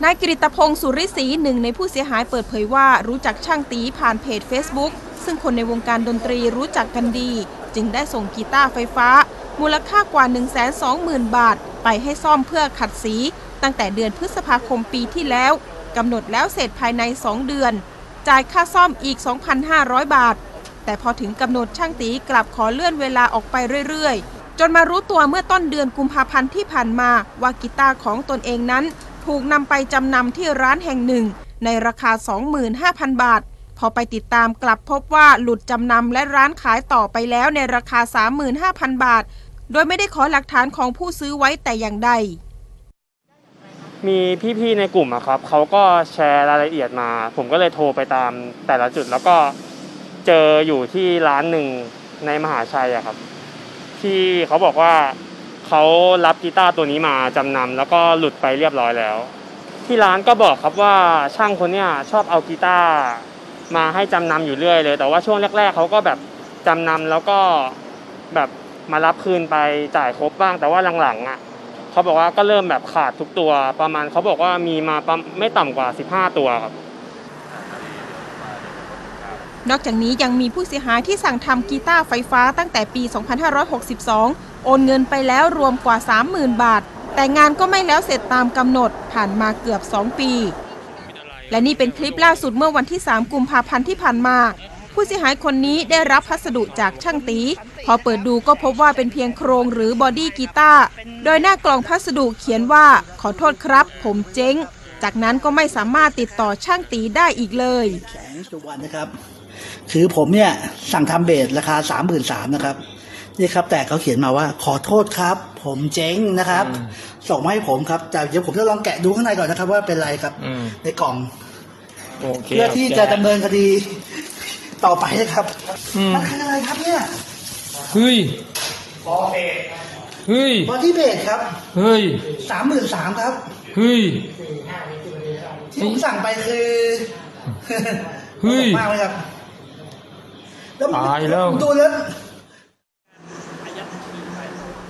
นายกฤตพงศ์สุริศรีหนึ่งในผู้เสียหายเปิดเผยว่ารู้จักช่างตีผ่านเพจ Facebook ซึ่งคนในวงการดนตรีรู้จักกันดี จึงได้ส่งกีตาร์ไฟฟ้า มูลค่ากว่า 120,000 บาท ไปให้ซ่อมเพื่อขัดสี ตั้งแต่เดือนพฤษภาคมปีที่แล้วกำหนดแล้วเสร็จภายใน 2 เดือน จ่ายค่าซ่อมอีก 2,500 บาท แต่พอถึงกำหนดช่างตีกลับขอเลื่อนเวลาออกไปเรื่อยๆ จนมารู้ตัวเมื่อต้นเดือนกุมภาพันธ์ที่ผ่านมาว่ากีตาร์ของตนเองนั้น ถูกนำไปจำนำที่ร้านแห่งหนึ่ง ในราคา 25,000 บาท พอไปติดตามกลับพบว่าหลุดจำนำและร้านขายต่อไปแล้วในราคา 35,000 บาท โดยไม่ได้ขอหลักฐานของผู้ซื้อไว้แต่อย่างใด มีพี่ๆในกลุ่มอะครับเขาก็แชร์รายละเอียดมา ผมก็เลยโทรไปตามแต่ละจุดแล้วก็เจออยู่ที่ร้านหนึ่งในมหาชัยอะครับ ที่เขาบอกว่า เขารับกีตาร์ตัวนี้มาจำนำแล้วก็หลุดไปเรียบร้อยแล้ว ที่ร้านก็บอกครับว่าช่างคนเนี้ยชอบเอากีตาร์มาให้จำนำอยู่เรื่อยเลย แต่ว่าช่วงแรก ๆเขาก็แบบจำนำแล้วก็แบบมารับคืนไปจ่ายครบบ้าง แต่ว่าหลังๆอะเขาบอกว่าก็เริ่มแบบขาดทุกตัวประมาณเขาบอกว่ามีมาประไม่ต่ำกว่า 15 ตัวครับ นอกจากนี้ยังมีผู้เสียหายที่สั่งทำกีตาร์ไฟฟ้าตั้งแต่ปี 2562 โอนเงินไปแล้วรวมกว่า 30,000 บาท แต่งานก็ไม่แล้วเสร็จตามกำหนดผ่านมาเกือบ 2 ปี และนี่เป็นคลิปล่าสุดเมื่อวันที่ 3 กุมภาพันธ์ที่ผ่านมา ผู้เสียหายคนนี้ได้รับพัสดุจากช่างตี พอเปิดดูก็พบว่าเป็นเพียงโครงหรือ body กีตาร์โดยหน้ากล่องพัสดุเขียนว่า ขอโทษครับ ผมเจ๊ง จากนั้นก็ไม่สามารถติดต่อช่างตีได้อีกเลยแสงสุวรรณนะครับ คือผมเนี่ยสั่งทำเบสราคาสามหมื่นสามนะครับ นี่ครับ แต่เขาเขียนมาว่าขอโทษครับ ผมเจ๊งนะครับ ส่งมาให้ผมครับแต่เดี๋ยวผมจะลองแกะดูข้างในก่อนนะครับ ว่าเป็นไรครับ อืมในกล่องโอเคเพื่อที่จะดำเนินคดีต่อไปนะครับอืมมันคืออะไรครับเนี่ยเฮ้ยเฮ้ยบอดี้เบสครับเฮ้ยสามหมื่นสามครับ เฮ้ย ที่ผมสั่งไปคือเฮ้ย มากเลยครับแล้วผมตายแล้ว ผมดูแล้ว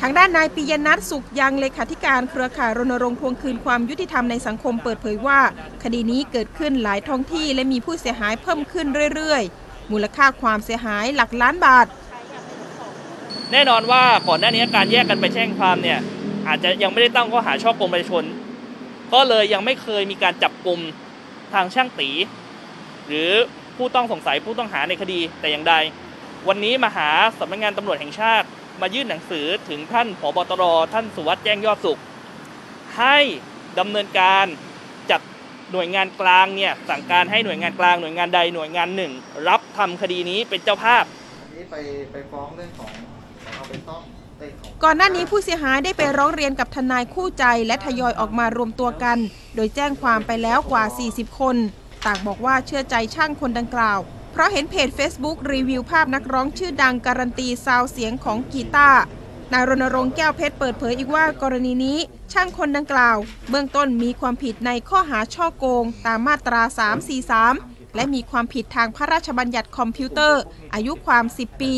ทางด้านนายปิยนัทสุขยังเลขาธิการเครือข่ายรณรงค์ทวงคืนความยุติธรรมในสังคมเปิดเผยว่า คดีนี้เกิดขึ้นหลายท้องที่และมีผู้เสียหายเพิ่มขึ้นเรื่อยๆ มูลค่าความเสียหายหลักล้านบาท แน่นอนว่าก่อนหน้านี้การแยกกันไปแจ้งความเนี่ยอาจจะยังไม่ได้ตั้งข้อหาช่อโกงประชาชน ก็เลยยังไม่เคยมีการจับกลุ่มทางช่างตี หรือผู้ต้องสงสัยผู้ต้องหาในคดีแต่อย่างใด วันนี้มาหาสำนักงานตำรวจแห่งชาติ มายื่นหนังสือถึงท่านผบตรท่านสุวัสด์แจ้งยอดสุข ให้ดำเนินการจัดหน่วยงานกลางเนี่ยสั่งการให้หน่วยงานกลางหน่วยงานใดหน่วยงานหนึ่ง รับทำคดีนี้เป็นเจ้าภาพนี่ไปไปฟ้องเรื่องของเอาไปซ่อมเต้นของก่อนหน้านี้ผู้เสียหายได้ไปร้องเรียนกับทนายคู่ใจและทยอยออกมารวมตัวกัน โดยแจ้งความไปแล้วกว่า 40 คน ต่างบอกว่าเชื่อใจช่างคนดังกล่าว เพราะเห็นเพจ Facebook รีวิวภาพนักร้องชื่อดังการันตีซาวเสียงของกีตาร์นายรณรงค์แก้วเพชรเปิดเผยอีกว่ากรณีนี้ช่างคนดังกล่าว เบื้องต้นมีความผิดในข้อหาช่อโกง ตามมาตรา 343 และมีความผิดทางพระราชบัญญัติคอมพิวเตอร์ อายุความ 10 ปี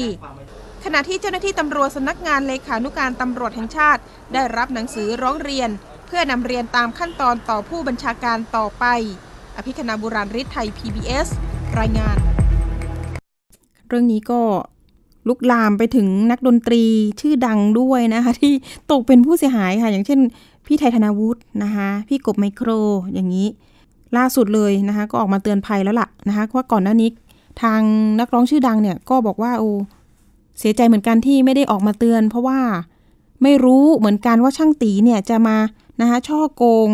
ขณะที่เจ้าหน้าที่ตำรวจสำนักงานเลขานุการตำรวจแห่งชาติ ได้รับหนังสือร้องเรียน เพื่อนำเรียนตามขั้นตอนต่อผู้บัญชาการต่อไป อภิคณาบุราริศไทย PBS รายงาน รื่องนี้ก็ลุกลามไปถึงนักดนตรีชื่อดังด้วยนะคะ ที่ตกเป็นผู้เสียหายค่ะ อย่างเช่น พี่ไทยธนาวุฒินะคะ พี่กบไมโครอย่างนี้ ล่าสุดเลยนะคะ ก็ออกมาเตือนภัยแล้วล่ะนะคะว่าก่อนหน้านี้ทางนักร้องชื่อดังเนี่ยก็บอกว่าโอ้เสียใจเหมือนกันที่ไม่ได้ออกมาเตือน เพราะว่าไม่รู้เหมือนกันว่าช่างตีเนี่ยจะมานะคะช่อโกง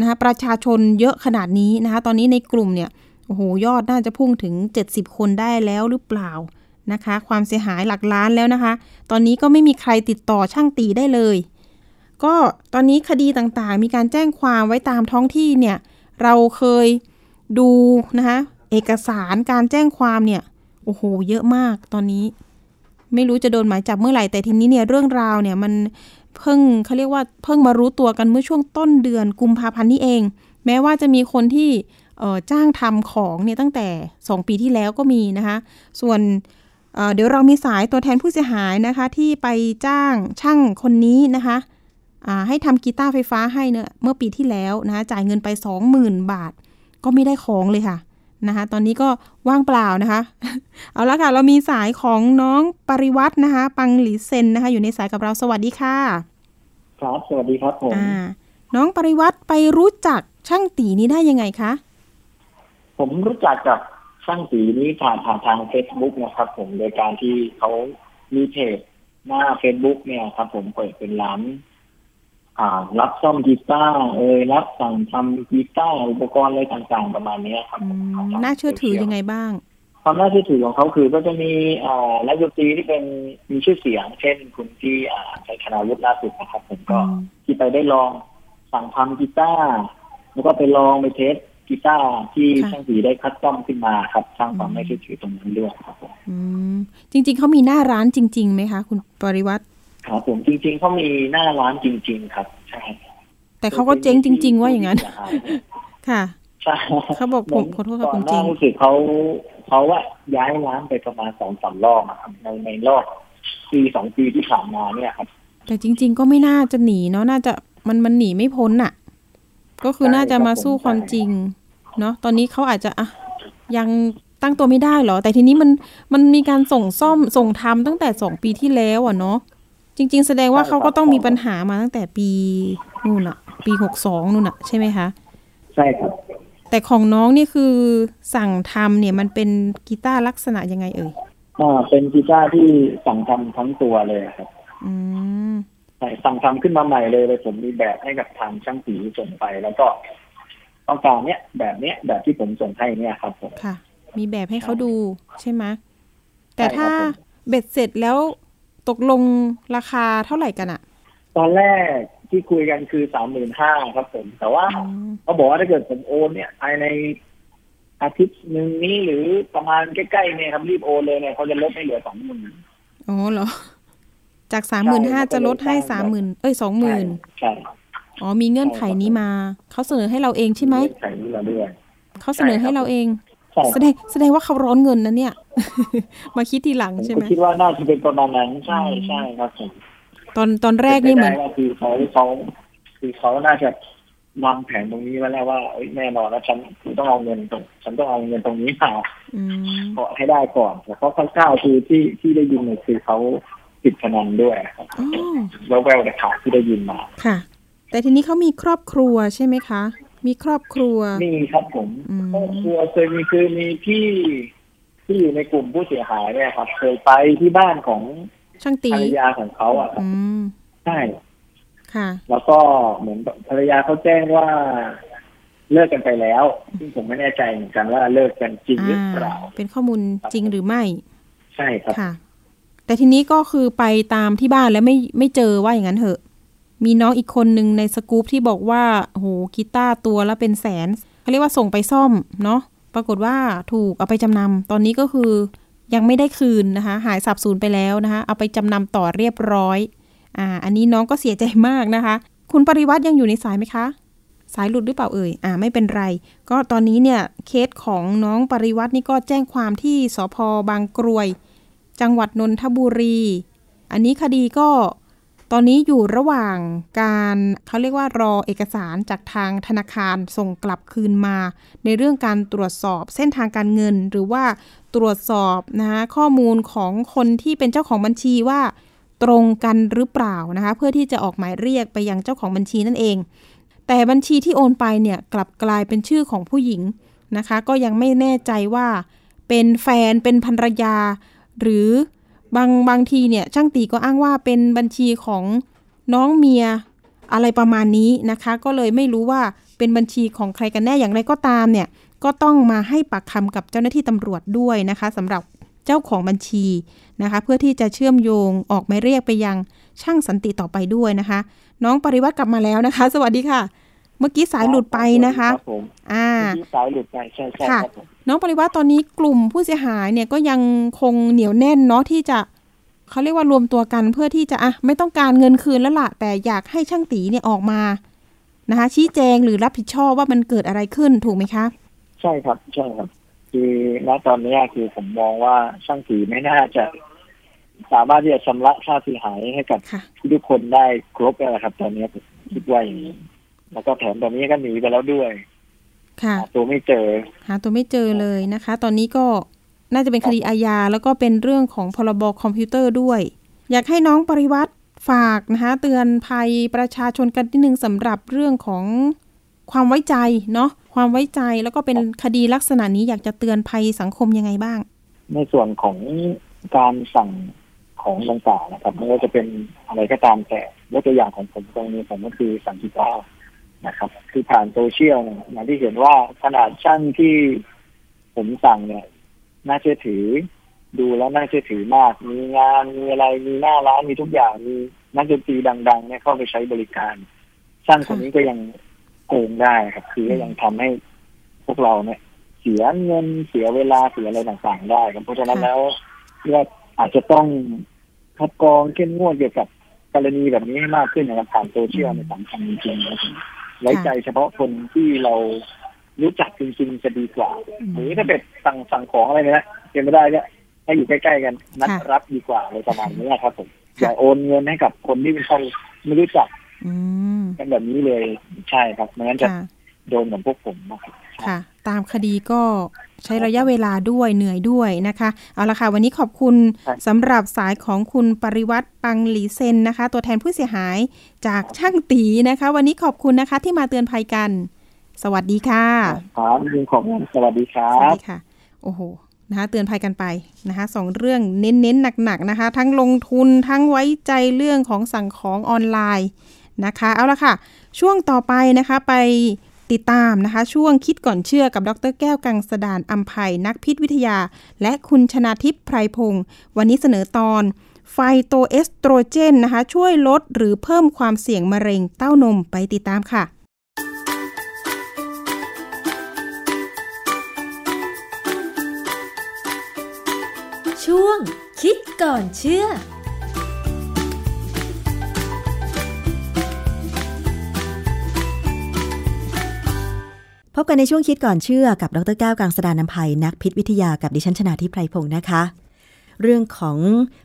นะคะประชาชนเยอะขนาดนี้นะคะ ตอนนี้ในกลุ่มเนี่ย โอ้โห ยอดน่าจะพุ่งถึง 70 คนได้แล้วหรือเปล่านะคะ ความเสียหายหลักล้านแล้วนะคะ ตอนนี้ก็ไม่มีใครติดต่อช่างตีได้เลย ก็ตอนนี้คดีต่างๆ มีการแจ้งความไว้ตามท้องที่เนี่ย เราเคยดูนะคะเอกสารการแจ้งความเนี่ย โอ้โห เยอะมากตอนนี้ ไม่รู้จะโดนหมายจับเมื่อไหร่ แต่ทีนี้เนี่ยเรื่องราวเนี่ยมันเพิ่งเขาเรียกว่าเพิ่งมารู้ตัวกันเมื่อช่วงต้นเดือนกุมภาพันธ์นี้เอง แม้ว่าจะมีคนที่ จ้างทำของเนี่ยตั้งแต่ 2 ปีที่แล้วก็มีนะคะ ส่วนเอ่อเดี๋ยวเรามีสายตัวแทนผู้เสียหายนะคะ ที่ไปจ้างช่างคนนี้นะคะอ่าให้ทำกีตาร์ไฟฟ้าให้เนี่ยเมื่อปีที่แล้วนะคะจ่ายเงินไป 20,000 บาท ก็ไม่ได้ของเลยค่ะนะคะ ตอนนี้ก็ว่างเปล่านะคะ เอาละค่ะ เรามีสายของน้องปริวัตินะคะ ปังหลีเซนนะคะ อยู่ในสายกับเราสวัสดีค่ะ ครับ สวัสดีครับผมอ่าน้องปริวัติไปรู้จักช่างตีนี้ได้ยังไงคะ ผมรู้จักกับช่างตีนี้ผ่านผ่านทางเฟซบุ๊กนะครับ ผมโดยการที่เขามีเพจหน้าเฟซบุ๊กเนี่ยครับ ผมเปิดเป็นร้านอ่า รับซ่อมกีตาร์เอยรับสั่งทำกีตาร์อุปกรณ์อะไรต่างๆ ประมาณเนี้ยครับอืมน่าเชื่อถือยังไงบ้าง ความน่าเชื่อถือของเขาคือก็จะมีอ่านักดนตรีที่เป็นมีชื่อเสียง เช่นคุณที่อ่าใช้คณาวุฒิล่าสุดนะครับ ผมก็อืมที่ไปได้ลองสั่งทำกีตาร์แล้วก็ไปลองไป test กีตาร์ที่ค่ะช่างตีได้ custom ขึ้นมาครับสร้างความน่าเชื่อถือตรงนั้นด้วยครับผมอืมจริง ๆเขามีหน้าร้านจริงๆไหมคะ คุณปริวัติครับผมจริง ๆเขามีหน้าร้านจริง ๆ ครับใช่แต่เขาก็เจ๊งจริง ๆ ว่าอย่างนั้นค่ะใช่เขาบอกผมขอโทษค่ะก่คุอนณหเจน้างรู้สึกเขาเขาว่าย้ายร้านไปประมาณสองสามรอบอะครับในในรอบปีสองปีที่ผ่านมาเนี่ยครับ แต่จริง ๆ ก็ไม่น่าจะหนีเนาะน่าจะมันมันหนีไม่พ้นน่ะ ก็คือใช่น่าจะมาครับผมสู้ความใช่จริง เนาะตอนนี้เขาอาจจะอะยังตั้งตัวไม่ได้เหรอ แต่ทีนี้มันมันมีการส่งซ่อมส่งทำตั้งแต่สองปีที่แล้วอะเนาะจริง ๆ แสดงว่าเขาก็ต้องมีปัญหามาตั้งแต่ปีนู่นอะปีหกสองนู่นอะใช่ไหมคะใช่ครับ แต่ของน้องนี่คือสั่งทำเนี่ยมันเป็นกีตาร์ลักษณะยังไงเอ่ยอ่าเป็นกีตาร์ที่สั่งทำทั้งตัวเลยครับ อืมใช่ สั่งทำขึ้นมาใหม่เลยเลยผมมีแบบให้กับทางช่างสีส่งไปแล้วก็ต้องการเนี้ยแบบเนี้ยแบบที่ผมส่งให้เนี่ยครับผมค่ะ มีแบบให้เขาดูใช่ไหมแต่ใช่ครับถ้าผมเบ็ดเสร็จแล้วตกลงราคาเท่าไหร่กันอะตอนแรกที่คุยกันคือสามหมื่นห้าครับผม แต่ว่าอืมเขาบอกว่าถ้าเกิดผมโอนเนี่ยภายในอาทิตย์หนึ่งนี้หรือประมาณใกล้ๆเนี่ยครับรีบโอนเลยเนี่ยเขาจะลดให้เหลือสองหมื่นอ๋อเหรอ จากสามหมื่นห้าใช่จะลดให้แล้วก็สามหมื่นเอ้ยสองหมื่นใช่อ๋อมีเงื่อนไขนี้มา เขาเสนอให้เราเองใช่ไหมใช่นี่เราด้วยเขาเสนอให้เราเองใช่แสดงแสดงว่าเขาร้อนเงินนะเนี่ย มาคิดทีหลังผมใช่ก็ไหมคิดว่าน่าจะเป็นประมาณนั้นใช่ใช่ครับผมตอนตอนแรกนี่เหมือนป็ไปได้ว่าคือเขาเขาคือเขาน่าจะวางแผนตรงนี้ไว้แล้วว่าเอ้ยแน่นอนแล้วฉันต้องเอาเงินตรงฉันต้องเอาเงินตรงนี้มาอืมขอให้ได้ก่อนแต่เขาคร่าวๆคือที่ที่ได้ยินเนี่ยคือเขา ติดพนันด้วยครับอ๋อแววๆแต่ข่าวที่ได้ยินมาค่ะ แต่ทีนี้เขามีครอบครัวใช่ไหมคะ มีครอบครัวนี่ครับผมอืมครอบครัวเคยมีคือมีพี่ที่อยู่ในกลุ่มผู้เสียหายเนี่ยครับ เคยไปที่บ้านของช่างตีภรรยาของเขาอะครับอืมใช่ค่ะ แล้วก็เหมือนภรรยาเขาแจ้งว่าเลิกกันไปแล้ว ซึ่งผมไม่แน่ใจเหมือนกันว่าเลิกกันจริงหรือเปล่าอ่าเป็นข้อมูลจริงหรือไม่ ใช่ครับค่ะ แต่ทีนี้ก็คือไปตามที่บ้านแล้วไม่ไม่เจอว่าอย่างนั้นเหอะ มีน้องอีกคนหนึ่งในสกู๊ปที่บอกว่าโหกีตาร์ตัวละเป็นแสนเขาเรียกว่าส่งไปซ่อมเนาะปรากฏว่าถูกเอาไปจำนำตอนนี้ก็คือยังไม่ได้คืนนะคะ หายสับสูญไปแล้วนะคะ เอาไปจำนำต่อเรียบร้อยอ่าอันนี้น้องก็เสียใจมากนะคะ คุณปริวัติยังอยู่ในสายไหมคะ สายหลุดหรือเปล่าเอ่ยอ่าไม่เป็นไร ก็ตอนนี้เนี่ยเคสของน้องปริวัตินี่ก็แจ้งความที่สพบางกรวย จังหวัดนนทบุรี อันนี้คดีก็ตอนนี้อยู่ระหว่างการเขาเรียกว่ารอเอกสารจากทางธนาคารส่งกลับคืนมา ในเรื่องการตรวจสอบเส้นทางการเงิน หรือว่าตรวจสอบนะคะข้อมูลของคนที่เป็นเจ้าของบัญชีว่าตรงกันหรือเปล่านะคะเพื่อที่จะออกหมายเรียกไปยังเจ้าของบัญชีนั่นเอง แต่บัญชีที่โอนไปเนี่ยกลับกลายเป็นชื่อของผู้หญิงนะคะ ก็ยังไม่แน่ใจว่าเป็นแฟนเป็นภรรยา หรือบางบางทีเนี่ยช่างตีก็อ้างว่าเป็นบัญชีของน้องเมียอะไรประมาณนี้นะคะ ก็เลยไม่รู้ว่าเป็นบัญชีของใครกันแน่อย่างไรก็ตามเนี่ยก็ต้องมาให้ปากคำกับเจ้าหน้าที่ตำรวจด้วยนะคะสำหรับเจ้าของบัญชีนะคะ เพื่อที่จะเชื่อมโยงออกหมายเรียกไปยังช่างสันติต่อไปด้วยนะคะ น้องปริวัติกลับมาแล้วนะคะ สวัสดีค่ะ เมื่อกี้สายหลุดไปนะคะรับผมอ่าเมื่อกี้สายหลุดไปใช่ใช่ค่ะครับผม น้องปริวัติตอนนี้กลุ่มผู้เสียหายเนี่ยก็ยังคงเหนียวแน่นเนาะที่จะเขาเรียกว่ารวมตัวกันเพื่อที่จะอะไม่ต้องการเงินคืนแล้วล่ะ แต่อยากให้ช่างตีเนี่ยออกมานะคะชี้แจงหรือรับผิดชอบว่ามันเกิดอะไรขึ้นถูกไหมคะ ใช่ครับใช่ครับ คือณตอนนี้คือผมมองว่าช่างสีไม่น่าจะ สามารถที่จะชำระค่าเสียหายให้กับค่ะทุกคนได้ครบแล้วครับ ตอนนี้ผมคิดว่าอย่างนี้แล้วก็แถมตอนนี้ก็หนีไปแล้วด้วยค่ะ หาตัวไม่เจอ หาตัวไม่เจอเลยนะคะ ตอนนี้ก็น่าจะเป็นคดีอาญาแล้วก็เป็นเรื่องของพรบคอมพิวเตอร์ด้วย อยากให้น้องปริวัติฝากนะคะเตือนภัยประชาชนกันนิดนึงสำหรับเรื่องของความไว้ใจเนาะความไว้ใจแล้วก็เป็นคดีลักษณะนี้อยากจะเตือนภัยสังคมยังไงบ้าง ในส่วนของการสั่งของต่างๆนะครับไม่ว่าจะเป็นอะไรก็ตามแต่ยกตัวอย่างของผมตรงนี้ผมก็คือสั่งที่ก้า นะครับ คือผ่านโซเชียลเนี่ยอย่างที่เห็นว่าขนาดช่างที่ผมสั่งเนี่ยน่าเชื่อถือ ดูแล้วน่าเชื่อถือมาก มีงานมีอะไรมีหน้าร้านมีทุกอย่างมีนักดนตรีดังๆเนี่ยเข้าไปใช้บริการ ช่างคนนี้ก็ยังโกงได้ครับ คือก็ยังทำให้พวกเราเนี่ย เสียเงินเสียเวลาเสียอะไรต่างๆ ได้ครับเพราะฉะนั้นค่ะแล้วว่าอาจจะต้องคัดกรองเข้มงวดเกี่ยวกับกรณีแบบนี้ให้มากขึ้นนะครับผ่านโซเชียลในสังคมจริงๆนะครับ ไว้ใจเฉพาะคนที่เรารู้จักจริงๆจะดีกว่า หรือถ้าเป็นสั่งสั่งของอะไรเนี่ยเป็นไม่ได้ก็ให้อยู่ใกล้ๆกันนัดค่ะรับดีกว่าอะไรประมาณนี้นะครับผมค่ะอย่าโอนเงินให้กับคนที่เขาไม่รู้จักอืมกันแบบนี้เลยใช่ครับไม่งั้นจะค่ะโดนเหมือนพวกผมนะครับค่ะ ตามคดีก็ใช้ระยะเวลาด้วยเหนื่อยด้วยนะคะ เอาละค่ะ วันนี้ขอบคุณครับสำหรับสายของคุณปริวัติปังหลีเซนนะคะ ตัวแทนผู้เสียหายจากช่างตีนะคะ วันนี้ขอบคุณนะคะที่มาเตือนภัยกัน สวัสดีค่ะครับยิงของสวัสดีครัสวัสบดีค่ะ โอ้โหนะคะเตือนภัยกันไปนะคะสองเรื่องเน้นๆหนักๆนะคะ ทั้งลงทุนทั้งไว้ใจเรื่องของสั่งของออนไลน์นะคะ เอาละค่ะ ช่วงต่อไปนะคะไป ติดตามนะคะ ช่วงคิดก่อนเชื่อกับดรแก้วกังสดานอัมภัยนักพิษวิทยา และคุณชนาทิพย์ไพรพงศ์วันนี้เสนอตอน ไฟโตเอสโตรเจนนะคะ ช่วยลดหรือเพิ่มความเสี่ยงมะเร็งเต้านมไปติดตามค่ะ ช่วงคิดก่อนเชื่อ พบกันในช่วงคิดก่อนเชื่อกับดรแก้วกังสดานนภัยนักพิษวิทยากับดิฉันชนาทิพไพรพงศ์นะคะ เรื่องของ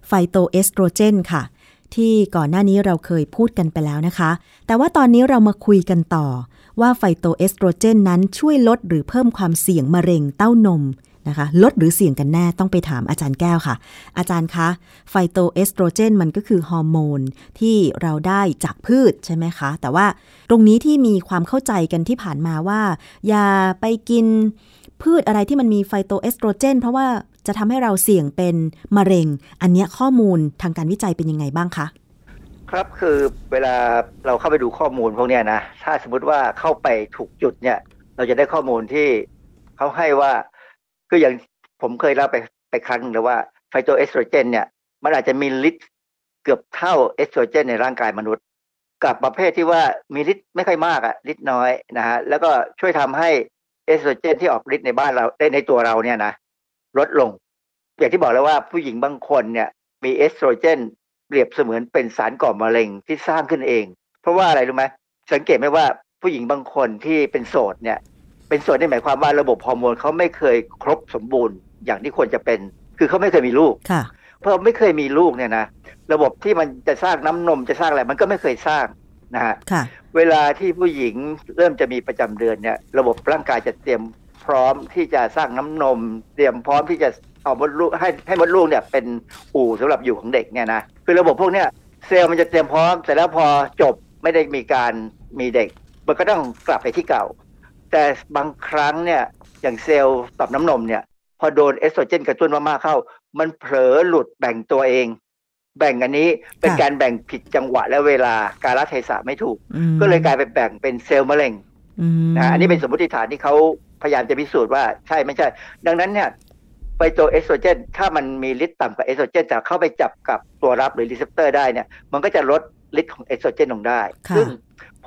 ไฟโตเอสโตรเจนค่ะ ที่ก่อนหน้านี้เราเคยพูดกันไปแล้วนะคะ แต่ว่าตอนนี้เรามาคุยกันต่อ ว่าไฟโตเอสโตรเจนนั้นช่วยลดหรือเพิ่มความเสี่ยงมะเร็งเต้านม นะคะ ลดหรือเสี่ยงกันแน่ต้องไปถามอาจารย์แก้วค่ะ อาจารย์คะ ไฟโตเอสโตรเจนมันก็คือฮอร์โมนที่เราได้จากพืชใช่ไหมคะ แต่ว่าตรงนี้ที่มีความเข้าใจกันที่ผ่านมาว่า อย่าไปกินพืชอะไรที่มันมีไฟโตเอสโตรเจน เพราะว่าจะทำให้เราเสี่ยงเป็นมะเร็ง อันนี้ข้อมูลทางการวิจัยเป็นยังไงบ้างคะครับคือเวลาเราเข้าไปดูข้อมูลพวกเนี้ยนะถ้าสมมติว่าเข้าไปถูกจุดเนี่ย เราจะได้ข้อมูลที่เขาให้ว่า คืออย่างผมเคยเล่าไปไปครั้งหนึ่งแล้วว่าไฟโตเอสโตรเจนเนี่ยมันอาจจะมีฤทธิ์เกือบเท่าเอสโตรเจนในร่างกายมนุษย์ กับประเภทที่ว่ามีฤทธิ์ไม่ค่อยมากอะฤทธิ์น้อยนะฮะแล้วก็ช่วยทำให้เอสโตรเจนที่ออกฤทธิ์ในบ้านเราในในตัวเราเนี่ยนะลดลง อย่างที่บอกแล้วว่าผู้หญิงบางคนเนี่ยมีเอสโตรเจนเปรียบเสมือนเป็นสารก่อมะเร็งที่สร้างขึ้นเอง เพราะว่าอะไรรู้ไหมสังเกตไหมว่าผู้หญิงบางคนที่เป็นโสดเนี่ย เป็นโสดนี่หมายความว่าระบบฮอร์โมนเขาไม่เคยครบสมบูรณ์อย่างที่ควรจะเป็น คือเขาไม่เคยมีลูกค่ะเพราะไม่เคยมีลูกเนี่ยนะระบบที่มันจะสร้างน้ำนมจะสร้างอะไรมันก็ไม่เคยสร้างนะฮะค่ะเวลาที่ผู้หญิงเริ่มจะมีประจำเดือนเนี่ยระบบร่างกายจะเตรียมพร้อมที่จะสร้างน้ำนม เตรียมพร้อมที่จะเอามดลูกให้ให้มดลูกเนี่ยเป็นอู่สำหรับอยู่ของเด็กเนี่ยนะคือระบบพวกเนี้ยเซลล์มันจะเตรียมพร้อมแต่แล้วพอจบไม่ได้มีการมีเด็ก มันก็ต้องกลับไปที่เก่า แต่บางครั้งเนี่ยอย่างเซลล์ต่อมน้ำนมเนี่ยพอโดนเอสโตรเจนกระตุ้นมากๆเข้า มันเผลอหลุดแบ่งตัวเอง แบ่งอันนี้เป็นค่ะการแบ่งผิดจังหวะและเวลาการละเทศะไม่ถูกอืมก็เลยกลายเป็นแบ่งเป็นเซลล์มะเร็งอืมนะอันนี้เป็นสมมติฐานที่เขาพยายามจะพิสูจน์ว่าใช่ไม่ใช่ ดังนั้นเนี่ยไฟโตเอสโตรเจนถ้ามันมีฤทธิ์ต่ำกว่าเอสโตรเจนแต่เข้าไปจับกับตัวรับหรือ receptor ได้เนี่ยมันก็จะลดฤทธิ์ของเอสโตรเจนลงได้ค่ะซึ่ง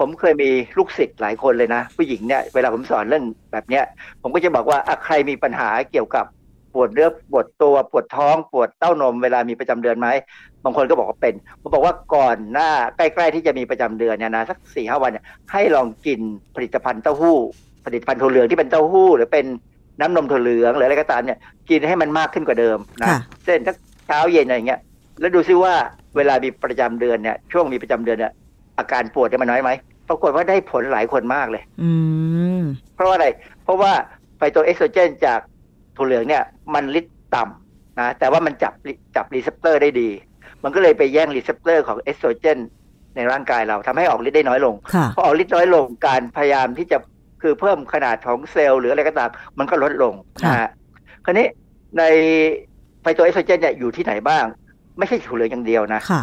ผมเคยมีลูกศิษย์หลายคนเลยนะ ผู้หญิงเนี่ยเวลาผมสอนเรื่องแบบเนี้ย ผมก็จะบอกว่าอะใครมีปัญหาเกี่ยวกับปวดเนื้อปวดตัวปวดท้อง ปวดเต้านมเวลามีประจำเดือนไหมบางคนก็บอกว่าเป็นผมบอกว่าก่อนหน้าใกล้ๆที่จะมีประจำเดือนเนี่ยนะสักสี่ห้าวันเนี่ยให้ลองกินผลิตภัณฑ์เต้าหู้ ผลิตภัณฑ์ถั่วเหลืองที่เป็นเต้าหู้ หรือเป็นน้ำนมถั่วเหลืองหรืออะไรก็ตามเนี่ยกินให้มันมากขึ้นกว่าเดิมนะค่ะเช่นสักเช้าเย็นอะไรอย่างเงี้ยแล้วดูซิว่าเวลามีประจำเดือนเนี่ยช่วงมีประจำเดือนเนี่ยอาการปวดเนี่ยมันน้อยไหมป รากฏว่าได้ผลหลายคนมากเลย อืมเพราะว่าอะไร เพราะว่าไฟโตเอสโตรเจนจากถั่วเหลืองเนี่ย มันฤทธิ์ต่ำนะแต่ว่ามันจับจับ receptor ได้ดี มันก็เลยไปแย่ง receptor ของเอสโตรเจนในร่างกายเราทำให้ออกฤทธิ์ได้น้อยลงค่ะพอออกฤทธิ์น้อยลงการพยายามที่จะคือเพิ่มขนาดของเซลล์หรืออะไรก็ตาม มันก็ลดลงค่ะนะฮะคราวนี้ในไฟโตเอสโตรเจนเนี่ยอยู่ที่ไหนบ้าง ไม่ใช่ถั่วเหลืองอย่างเดียวนะค่ะ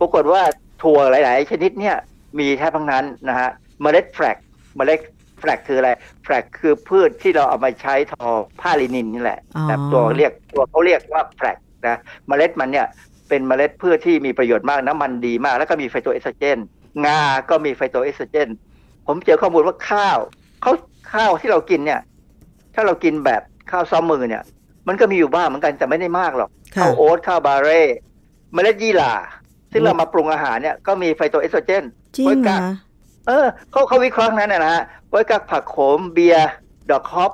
ปรากฏว่าถั่วหลาย ๆ ชนิดเนี่ย มีแทบทั้งนั้นนะฮะเมล็ด flax เมล็ด flax คืออะไร flax คือพืชที่เราเอามาใช้ทอผ้าลินินนี่แหละอ๋อแต่ตัวเรียกตัวเขาเรียกว่า flax นะเมล็ดมันเนี่ยเป็นเมล็ดพืชที่มีประโยชน์มากน้ำมันดีมาก แล้วก็มีไฟโตเอสโตรเจน งา ก็มีไฟโตเอสโตรเจน ผมเจอข้อมูลว่าข้าวเขาข้าวที่เรากินเนี่ย ถ้าเรากินแบบข้าวซ้อมมือเนี่ย มันก็มีอยู่บ้างเหมือนกันแต่ไม่ได้มากหรอกค่ะข้าวโอ๊ตข้าวบาร์เลย์เมล็ดยี่หร่า ซึ่งเรามาปรุงอาหารเนี่ยก็มีไฟโตเอสโตรเจนจริงเหรอ เออเขาเขาวิเคราะห์นั้นนะนะฮะไว้กับผักโขมเบียร์ดอกฮอป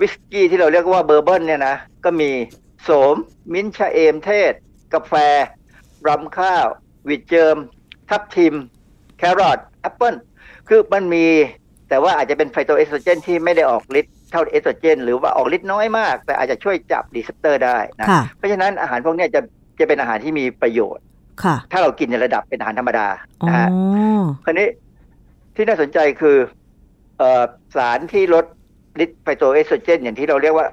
วิสกี้ที่เราเรียกว่า bourbon เนี่ยนะก็มีโสม มิ้นท์ชะเอมเทศ กาแฟรำข้าวwheat germ ทับทิม แครอทแอปเปิลคือมันมีแต่ว่าอาจจะเป็นไฟโตเอสโตรเจนที่ไม่ได้ออกฤทธิ์เท่าเอสโตรเจน หรือว่าออกฤทธิ์น้อยมาก แต่อาจจะช่วยจับ receptor ได้นะค่ะเพราะฉะนั้นอาหารพวกเนี้ยจะจะเป็นอาหารที่มีประโยชน์ค่ะ ถ้าเรากินในระดับเป็นอาหารธรรมดาอ๋อนะฮะคราวนี้ที่น่าสนใจคือเออสารที่ลดฤทธิ์ไฟโตเอสโตรเจน อย่างที่เราเรียกว่า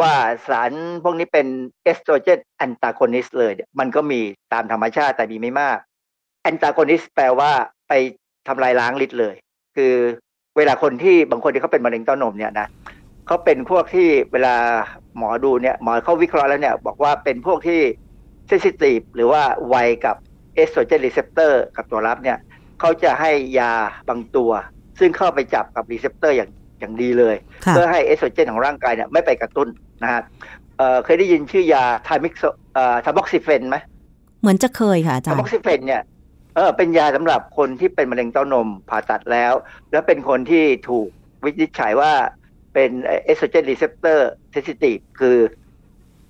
ว่าสารพวกนี้เป็น estrogen antagonist เลยเนี่ยมันก็มีตามธรรมชาติแต่มีไม่มาก antagonist แปลว่าไปทำลายล้างฤทธิ์เลย คือเวลาคนที่บางคนที่เขาเป็นมะเร็งเต้านมเนี่ยนะเขาเป็นพวกที่เวลาหมอดูเนี่ยหมอเขาวิเคราะห์แล้วเนี่ย บอกว่าเป็นพวกที่ sensitive หรือว่าไวกับ estrogen receptor กับตัวรับเนี่ยเขาจะให้ยาบางตัว ซึ่งเข้าไปจับกับ receptor อย่างอย่างดีเลยค่ะเพื่อให้เอสโตรเจนของร่างกายเนี่ยไม่ไปกระตุ้นนะฮะเอ่อเคยได้ยินชื่อยาทาม็อกซิ เอ่อทาม็อกซิเฟนไหมเหมือนจะเคยค่ะอาจาทารบ็อกย์ซทาม็อกซิเฟนเนี่ยเออเป็นยาสำหรับคนที่เป็นมะเร็งเต้านมผ่าตัดแล้ว แล้วเป็นคนที่ถูกวินิจฉัยว่าเป็น estrogen receptor sensitive คือ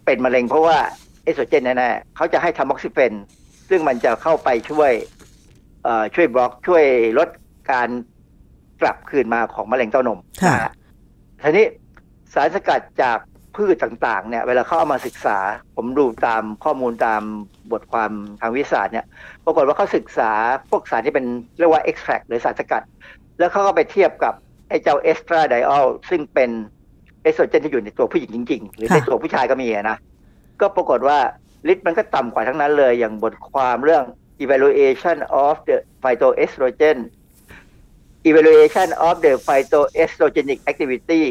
เป็นมะเร็งเพราะว่าเอสโตรเจนแน่ๆเขาจะให้ทาม็อกซิเฟน ซึ่งมันจะเข้าไปช่วยเอ่อช่วยบล็อกช่วยลดการกลับคืนมาของมะเร็งเต้านมค่ะนะฮะทีนี้สารสกัดจากพืชต่างๆ เนี่ย เวลาเขาเอามาศึกษา ผมดูตามข้อมูลตามบทความทางวิทยาศาสตร์เนี่ย ปรากฏว่าเขาศึกษาพวกสารที่เป็นเรียกว่า extract หรือสารสกัด แล้วเขาก็ไปเทียบกับไอ้เจ้าเอสตราไดออลซึ่งเป็นเอสโตรเจนที่อยู่ในตัวผู้หญิงจริง ๆ หรือในค่ะตัวผู้ชายก็มีอะนะ ก็ปรากฏว่าฤทธิ์มันก็ต่ำกว่าทั้งนั้นเลย อย่างบทความเรื่อง evaluation of the phytoestrogen evaluation of the phytoestrogenic activity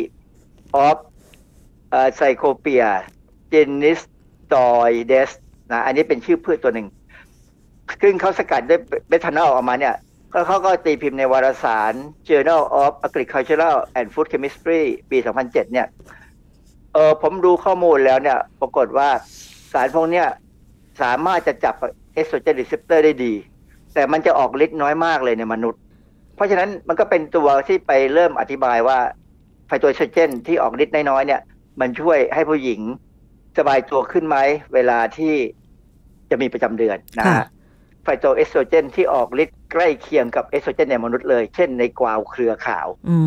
of uh, Psychopia genistoides นะอันนี้เป็นชื่อพืชตัวหนึ่ง ซึ่งเขาสกัดด้วยเบทานอลออกมาเนี่ยก็เขาก็ตีพิมพ์ในวารสาร Journal of Agricultural and Food Chemistry ปี 2007 เนี่ย ออผมดูข้อมูลแล้วเนี่ย ปรากฏว่าสารพวกเนี้ยสามารถจะจับ estrogen receptor ได้ดี แต่มันจะออกฤทธิ์น้อยมากเลยในมนุษย์ เพราะฉะนั้นมันก็เป็นตัวที่ไปเริ่มอธิบายว่าไฟโตเอสโตรเจนที่ออกฤทธิ์น้อยๆเนี่ย มันช่วยให้ผู้หญิงสบายตัวขึ้นไหมเวลาที่จะมีประจำเดือนนะค่ะฮะไฟโตเอสโตรเจนที่ออกฤทธิ์ใกล้เคียงกับเอสโตรเจนในมนุษย์เลย เช่นในกวาวเครือขาวอื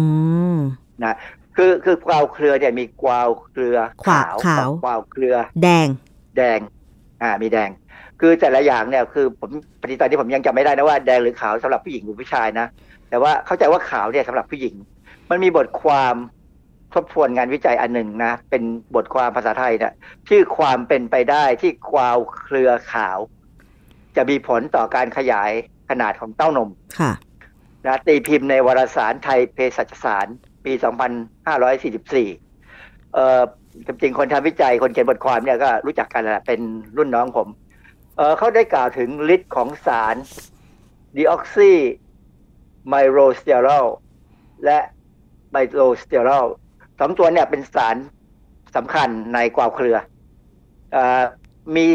มนะ คือคือกวาวเครือเนี่ยมีกวาวเครือขาวขาวกับกวาวเครือ แดง แดง อ่ามีแดง คือแต่ละอย่างเนี่ยคือผมปฏิตอนนี้ผมยังจำไม่ได้นะว่าแดงหรือขาวสำหรับผู้หญิงหรือผู้ชายนะแต่ว่าเข้าใจว่าขาวเนี่ยสำหรับผู้หญิง มันมีบทความทบทวนงานวิจัยอันหนึ่งนะ เป็นบทความภาษาไทยนะชื่อความเป็นไปได้ที่กวาวเครือขาว จะมีผลต่อการขยายขนาดของเต้านมค่ะนะตีพิมพ์ในวารสารไทยเภสัชสาร ปี 2544 เอ่อจริงๆคนทำวิจัยคนเขียนบทความเนี่ยก็รู้จักกันแหละเป็นรุ่นน้องผม เออเขาได้กล่าวถึงฤทธิ์ของสาร deoxymiroestrol และ miroestrol สองตัวเนี่ยเป็นสารสำคัญในกวาวเครืออมี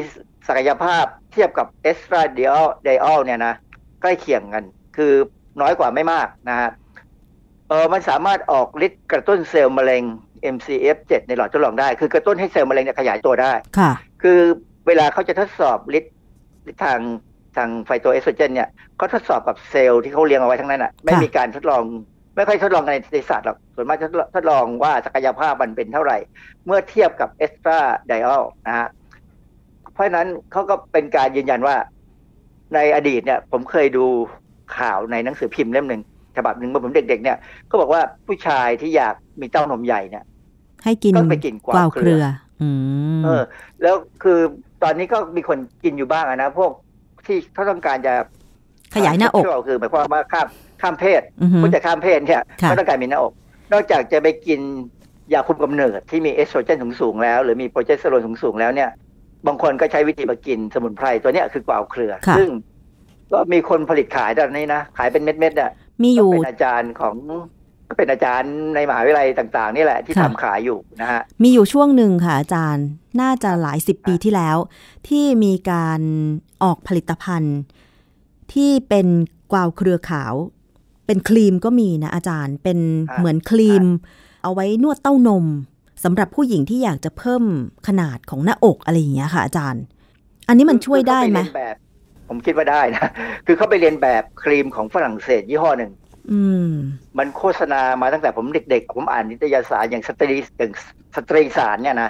ศักยภาพเทียบกับ estradiol เนี่ยนะใกล้เคียงกัน คือน้อยกว่าไม่มากนะฮะ เออมันสามารถออกฤทธิ์กระตุ้นเซลล์มะเร็ง MCF7 ในหลอดทดลองได้ คือกระตุ้นให้เซลล์มะเร็งเนี่ยขยายตัวได้ ค่ะ คือเวลาเขาจะทดสอบฤทธิ์ทางทางไฟโตเอสโตรเจนเนี่ยเขาทดสอบกับเซลล์ที่เขาเลี้ยงเอาไว้ทั้งนั้นอะ ไม่มีการทดลอง ไม่ค่อยทดลองในในสัตว์หรอก ส่วนมากจะทดลองว่าศักยภาพมันเป็นเท่าไหร่ เมื่อเทียบกับเอสตราไดอลนะฮะ เพราะฉะนั้นเขาก็เป็นการยืนยันว่า ในอดีตเนี่ย ผมเคยดูข่าวในหนังสือพิมพ์เล่มหนึ่ง ฉบับหนึ่งเมื่อผมเด็กๆเนี่ยเขาบอกว่าผู้ชายที่อยากมีเต้านมใหญ่เนี่ยให้กินก็ไปกินกวาววเครืออืมเออ แล้วคือตอนนี้ก็มีคนกินอยู่บ้างอะนะพวกที่เขาต้องการจะขยายหน้าอกเชื่คือหมายความว่าข้ามข้ามเพศอือฮึผู้จะข้ามเพศเนี่ยค่ะก็ต้องการมีหน้าอก นอกจากจะไปกินยาคุมกำเนิดที่มีเอสโตรเจนสูงๆแล้ว หรือมีโปรเจสเตอโรนสูงๆแล้วเนี่ย บางคนก็ใช้วิธีมากินสมุนไพรตัวเนี้ยคือกวาวเครือค่ะซึ่งก็มีคนผลิตขายตอนนี้นะ ขายเป็นเม็ดๆอะ มีอยู่ก็เป็นอาจารย์ของก็เป็นอาจารย์ในมหาวิทยาลัยต่าง ๆ นี่แหละที่ค่ะทำขายอยู่นะฮะมีอยู่ช่วงหนึ่งค่ะอาจารย์น่าจะหลายสิบปีที่แล้ว ที่มีการออกผลิตภัณฑ์ ที่เป็นกวาวเครือขาว เป็นครีมก็มีนะอาจารย์เป็นอ่าเหมือนครีม เอาไว้นวดเต้านมสำหรับผู้หญิงที่อยากจะเพิ่มขนาดของหน้าอกอะไรอย่างเงี้ยค่ะ อาจารย์ อันนี้มันช่วยได้ไหมคือเขาปเรียนแบบ ผมคิดว่าได้นะ คือเขาไปเลียนแบบครีมของฝรั่งเศสยี่ห้อหนึ่งอืมมันโฆษณามาตั้งแต่ผมเด็กๆ ผมอ่านนิตยสารอย่างสตรีอย่างสตรีสารเนี่ยนะ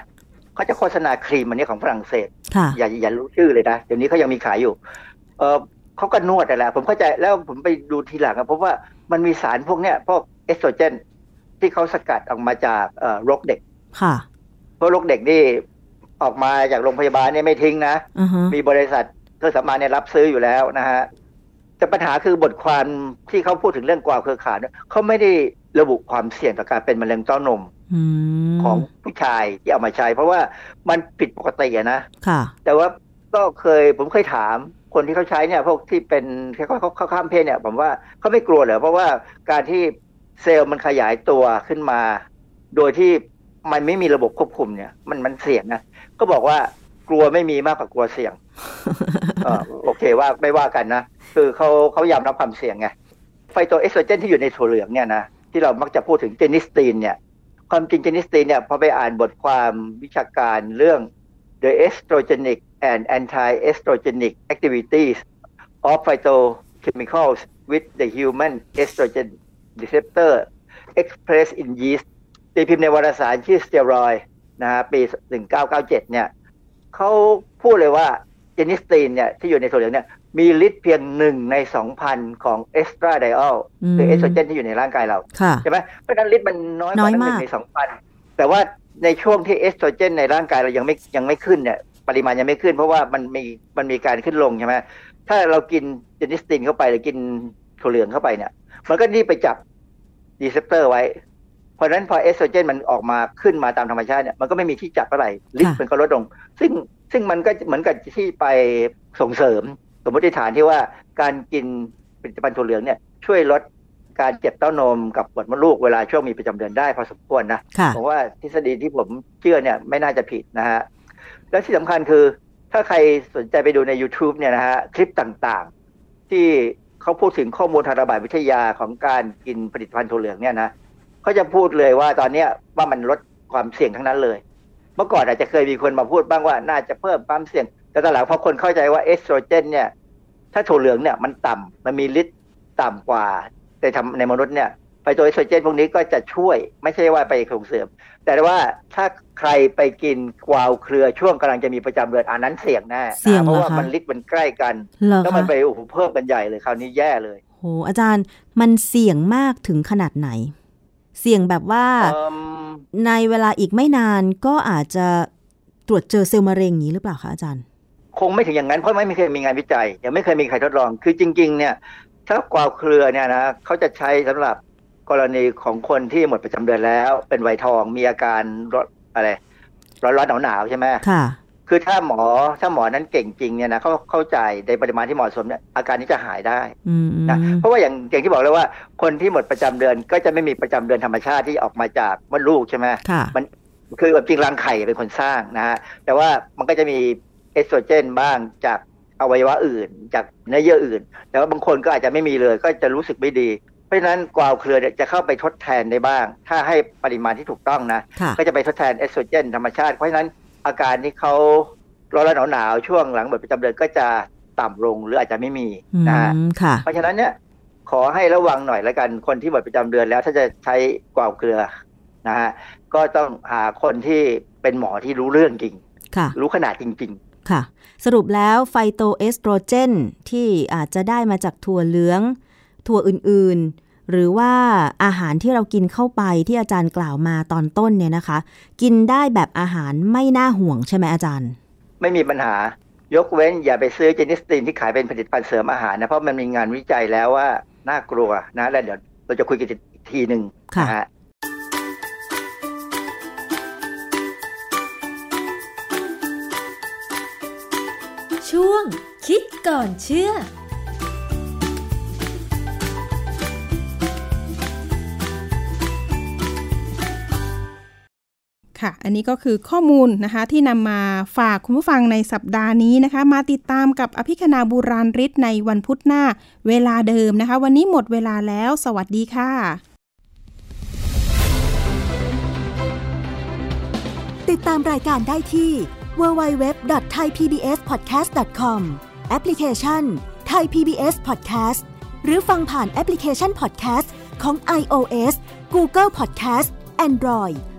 เขาจะโฆษณาครีมอันนี้ของฝรั่งเศสค่ะอย่าอย่ารู้ชื่อเลยนะเดี๋ยวนี้เขายังมีขายอยู่ เออเขาก็นวดแต่นแหละผมเข้าใจแล้วผมไปดูทีหลังอะพบว่ามันมีสารพวกเนี้ยพวกเอสโตรเจน ที่เขาสกัดออกมาจากเอ่อรกเด็ก ค่ะ เพราะรกเด็กนี่ออกมาจากโรงพยาบาลเนี่ยไม่ทิ้งนะอือฮะมีบริษัทเค รื่องสำอางเนี่ยรับซื้ออยู่แล้วนะฮะแต่ปัญหาคือบทความที่เขาพูดถึงเรื่องกวาวเครือข่ายเนี่ยเขาไม่ได้ระบุความเสี่ยงต่อการเป็นมะเร็งเต้านมอืมของผู้ชายที่เอามาใช้ เพราะว่ามันผิดปกติอะนะค่ะ แต่ว่าก็เคยผมเคยถามคนที่เขาใช้เนี่ยพวกที่เป็นเขาเขาเขาข้ามเพศเนี่ย ผมว่าเขาไม่กลัวเหรอเพราะว่าการที่เซลล์มันขยายตัวขึ้นมา โดยที่มันไม่มีระบบควบคุมเนี่ย มันมันเสี่ยงนะก็บอกว่ากลัวไม่มีมากกว่ากลัวเสี่ยงเออ โอเคว่าไม่ว่ากันนะ คือเขาเขายอมรับความเสี่ยงไงไฟโตเอสโตรเจนที่อยู่ในถั่วเหลืองเนี่ยนะที่เรามักจะพูดถึงเจนิสตีนเนี่ยความจริงเจนิสตีนเนี่ยพอไปอ่านบทความวิชาการเรื่อง the estrogenic and anti-estrogenic activities of phytochemicals with the human estrogen receptor expressed in yeast ตีพิมพ์ในวารสารชื่อ steroid นะฮะปี 1997 เนี่ยเขาพูดเลยว่า genistein เนี่ยที่อยู่ในถั่วเหลืองเนี่ยมีฤทธิ์เพียงหนึ่งในสองพันของ estradiol อืมหรือเอสโตรเจนที่อยู่ในร่างกายเราค่ะใช่ไหมเพราะฉะนั้นฤทธิ์มันน้อยกน้อว่ายตั้งหมากนึ่งในสองพันแต่ว่าในช่วงที่เอสโตรเจนในร่างกายเรายังไม่ยังไม่ขึ้นเนี่ยปริมาณยังไม่ขึ้น เพราะว่ามันมีมันมีการขึ้นลงใช่ไหมถ้าเรากิน genistein เข้าไปหรือกินถั่วเหลืองเข้าไปเนี่ย มันก็รีบไปจับ receptor ไว้ เพราะฉะนั้นพอเอสโตรเจนมันออกมาขึ้นมาตามธรรมชาติเนี่ยมันก็ไม่มีที่จับเท่าไหร่ฤทธิ์มันก็ลดลง ซึ่ง ซึ่งมันก็เหมือนกับที่ไปส่งเสริม สมมติฐานที่ว่าการกินผลิตภัณฑ์ถั่วเหลืองเนี่ยช่วยลดการเจ็บเต้านมกับปวดมดลูกเวลาช่วงมีประจำเดือนได้พอสมควรนะค่ะผมว่าทฤษฎีที่ผมเชื่อเนี่ยไม่น่าจะผิดนะฮะและที่สำคัญคือถ้าใครสนใจไปดูใน YouTube เนี่ยนะฮะคลิปต่างๆ ที่เขาพูดถึงข้อมูลทางระบาดวิทยาของการกินผลิตภัณฑ์ถั่วเหลืองเนี่ยนะเขาจะพูดเลยว่าตอนเนี้ยว่ามันลดความเสี่ยงทั้งนั้นเลย เมื่อก่อนอาจจะเคยมีคนมาพูดบ้างว่าน่าจะเพิ่มความเสี่ยง แต่ตอนหลังพอคนเข้าใจว่าเอสโตรเจน เนี่ย ถ้าถั่วเหลืองเนี่ยมันต่ำมันมีฤทธิ์ต่ำกว่าในทำในมนุษย์เนี่ยไฟโตเอสโตรเจนพวกนี้ก็จะช่วยไม่ใช่ว่าไปส่งเสริม แต่ว่าถ้าใครไปกินกวาวเครือช่วงกำลังจะมีประจำเดือนอันนั้นเสี่ยงแน่เสี่ยงนะเพเหรอราะว่าคะมันฤทธิ์มันใกล้กันเหรอแล้วมันคะไปโอ้โหเพิ่มกันใหญ่เลยคราวนี้แย่เลยโหอาจารย์มันเสี่ยงมากถึงขนาดไหน เสี่ยงแบบว่าเอิ่มในเวลาอีกไม่นานก็อาจจะตรวจเจอเซลล์มะเร็งอย่างนี้หรือเปล่าคะอาจารย์ คงไม่ถึงอย่างนั้นเพราะไม่เคยมีงานวิจัย ยังไม่เคยมีใครทดลอง คือจริง ๆ เนี่ย ถ้ากวาวเครือเนี่ยนะเขาจะใช้สำหรับกรณีของคนที่หมดประจำเดือนแล้ว เป็นวัยทองมีอาการร้อนอะไรร้อนร้อนหนาวหนาวๆใช่ไหมค่ะ คือถ้าหมอถ้าหมอนั้นเก่งจริงเนี่ยนะเขาเข้าใจในปริมาณที่เหมาะสมเนี่ยอาการนี้จะหายได้อืมนะเพราะว่าอย่างอย่างที่บอกเลยว่า คนที่หมดประจำเดือนก็จะไม่มีประจำเดือนธรรมชาติที่ออกมาจากมดลูกใช่ไหมค่ะมันคือแบบจริงรังไข่เป็นคนสร้างนะฮะแต่ว่ามันก็จะมีเอสโตรเจนบ้างจากอวัยวะอื่น จากเนื้อเยื่ออื่น แต่ว่าบางคนก็อาจจะไม่มีเลย ก็จะรู้สึกไม่ดีเพราะฉะนั้นกวาวเครือเนี่ยจะเข้าไปทดแทนได้บ้าง ถ้าให้ปริมาณที่ถูกต้องนะค่ะก็จะไปทดแทนเอสโตรเจนธรรมชาติเพราะฉะนั้น อาการที่เขาร้อนๆหนาวๆช่วงหลังหมดประจำเดือนก็จะต่ำลงหรืออาจจะไม่มีอืนะฮะมค่ะเพราะฉะนั้นเนี่ยขอให้ระวังหน่อยแล้วกันคนที่หมดประจำเดือนแล้วถ้าจะใช้กวาวเกลือนะฮะก็ต้องหาคนที่เป็นหมอที่รู้เรื่องจริงค่ะรู้ขนาดจริงค่ะ สรุปแล้วไฟโตเอสโตรเจนที่อาจจะได้มาจากถั่วเหลือง ถั่วอื่นๆ หรือว่าอาหารที่เรากินเข้าไปที่อาจารย์กล่าวมาตอนต้นเนี่ยนะคะ กินได้แบบอาหารไม่น่าห่วงใช่ไหมอาจารย์ๆไม่มีปัญหายกเว้นอย่าไปซื้อเจนิสตินที่ขายเป็นผลิตภัณฑ์เสริมอาหารนะเพราะมันมีงานวิจัยแล้วว่าน่ากลัวนะแล้วเดี๋ยวเราจะคุยกันอีกทีหนึ่งค่ะนะฮะช่วงคิดก่อนเชื่อ ค่ะ อันนี้ก็คือข้อมูลนะคะที่นำมาฝากคุณผู้ฟังในสัปดาห์นี้นะคะ มาติดตามกับอภิคณาบุราริศในวันพุธหน้าเวลาเดิมนะคะ วันนี้หมดเวลาแล้ว สวัสดีค่ะ ติดตามรายการได้ที่ www.thaipbspodcast.com แอปพลิเคชัน Thai PBS Podcast หรือฟังผ่านแอปพลิเคชัน Podcast ของ iOS Google Podcast Android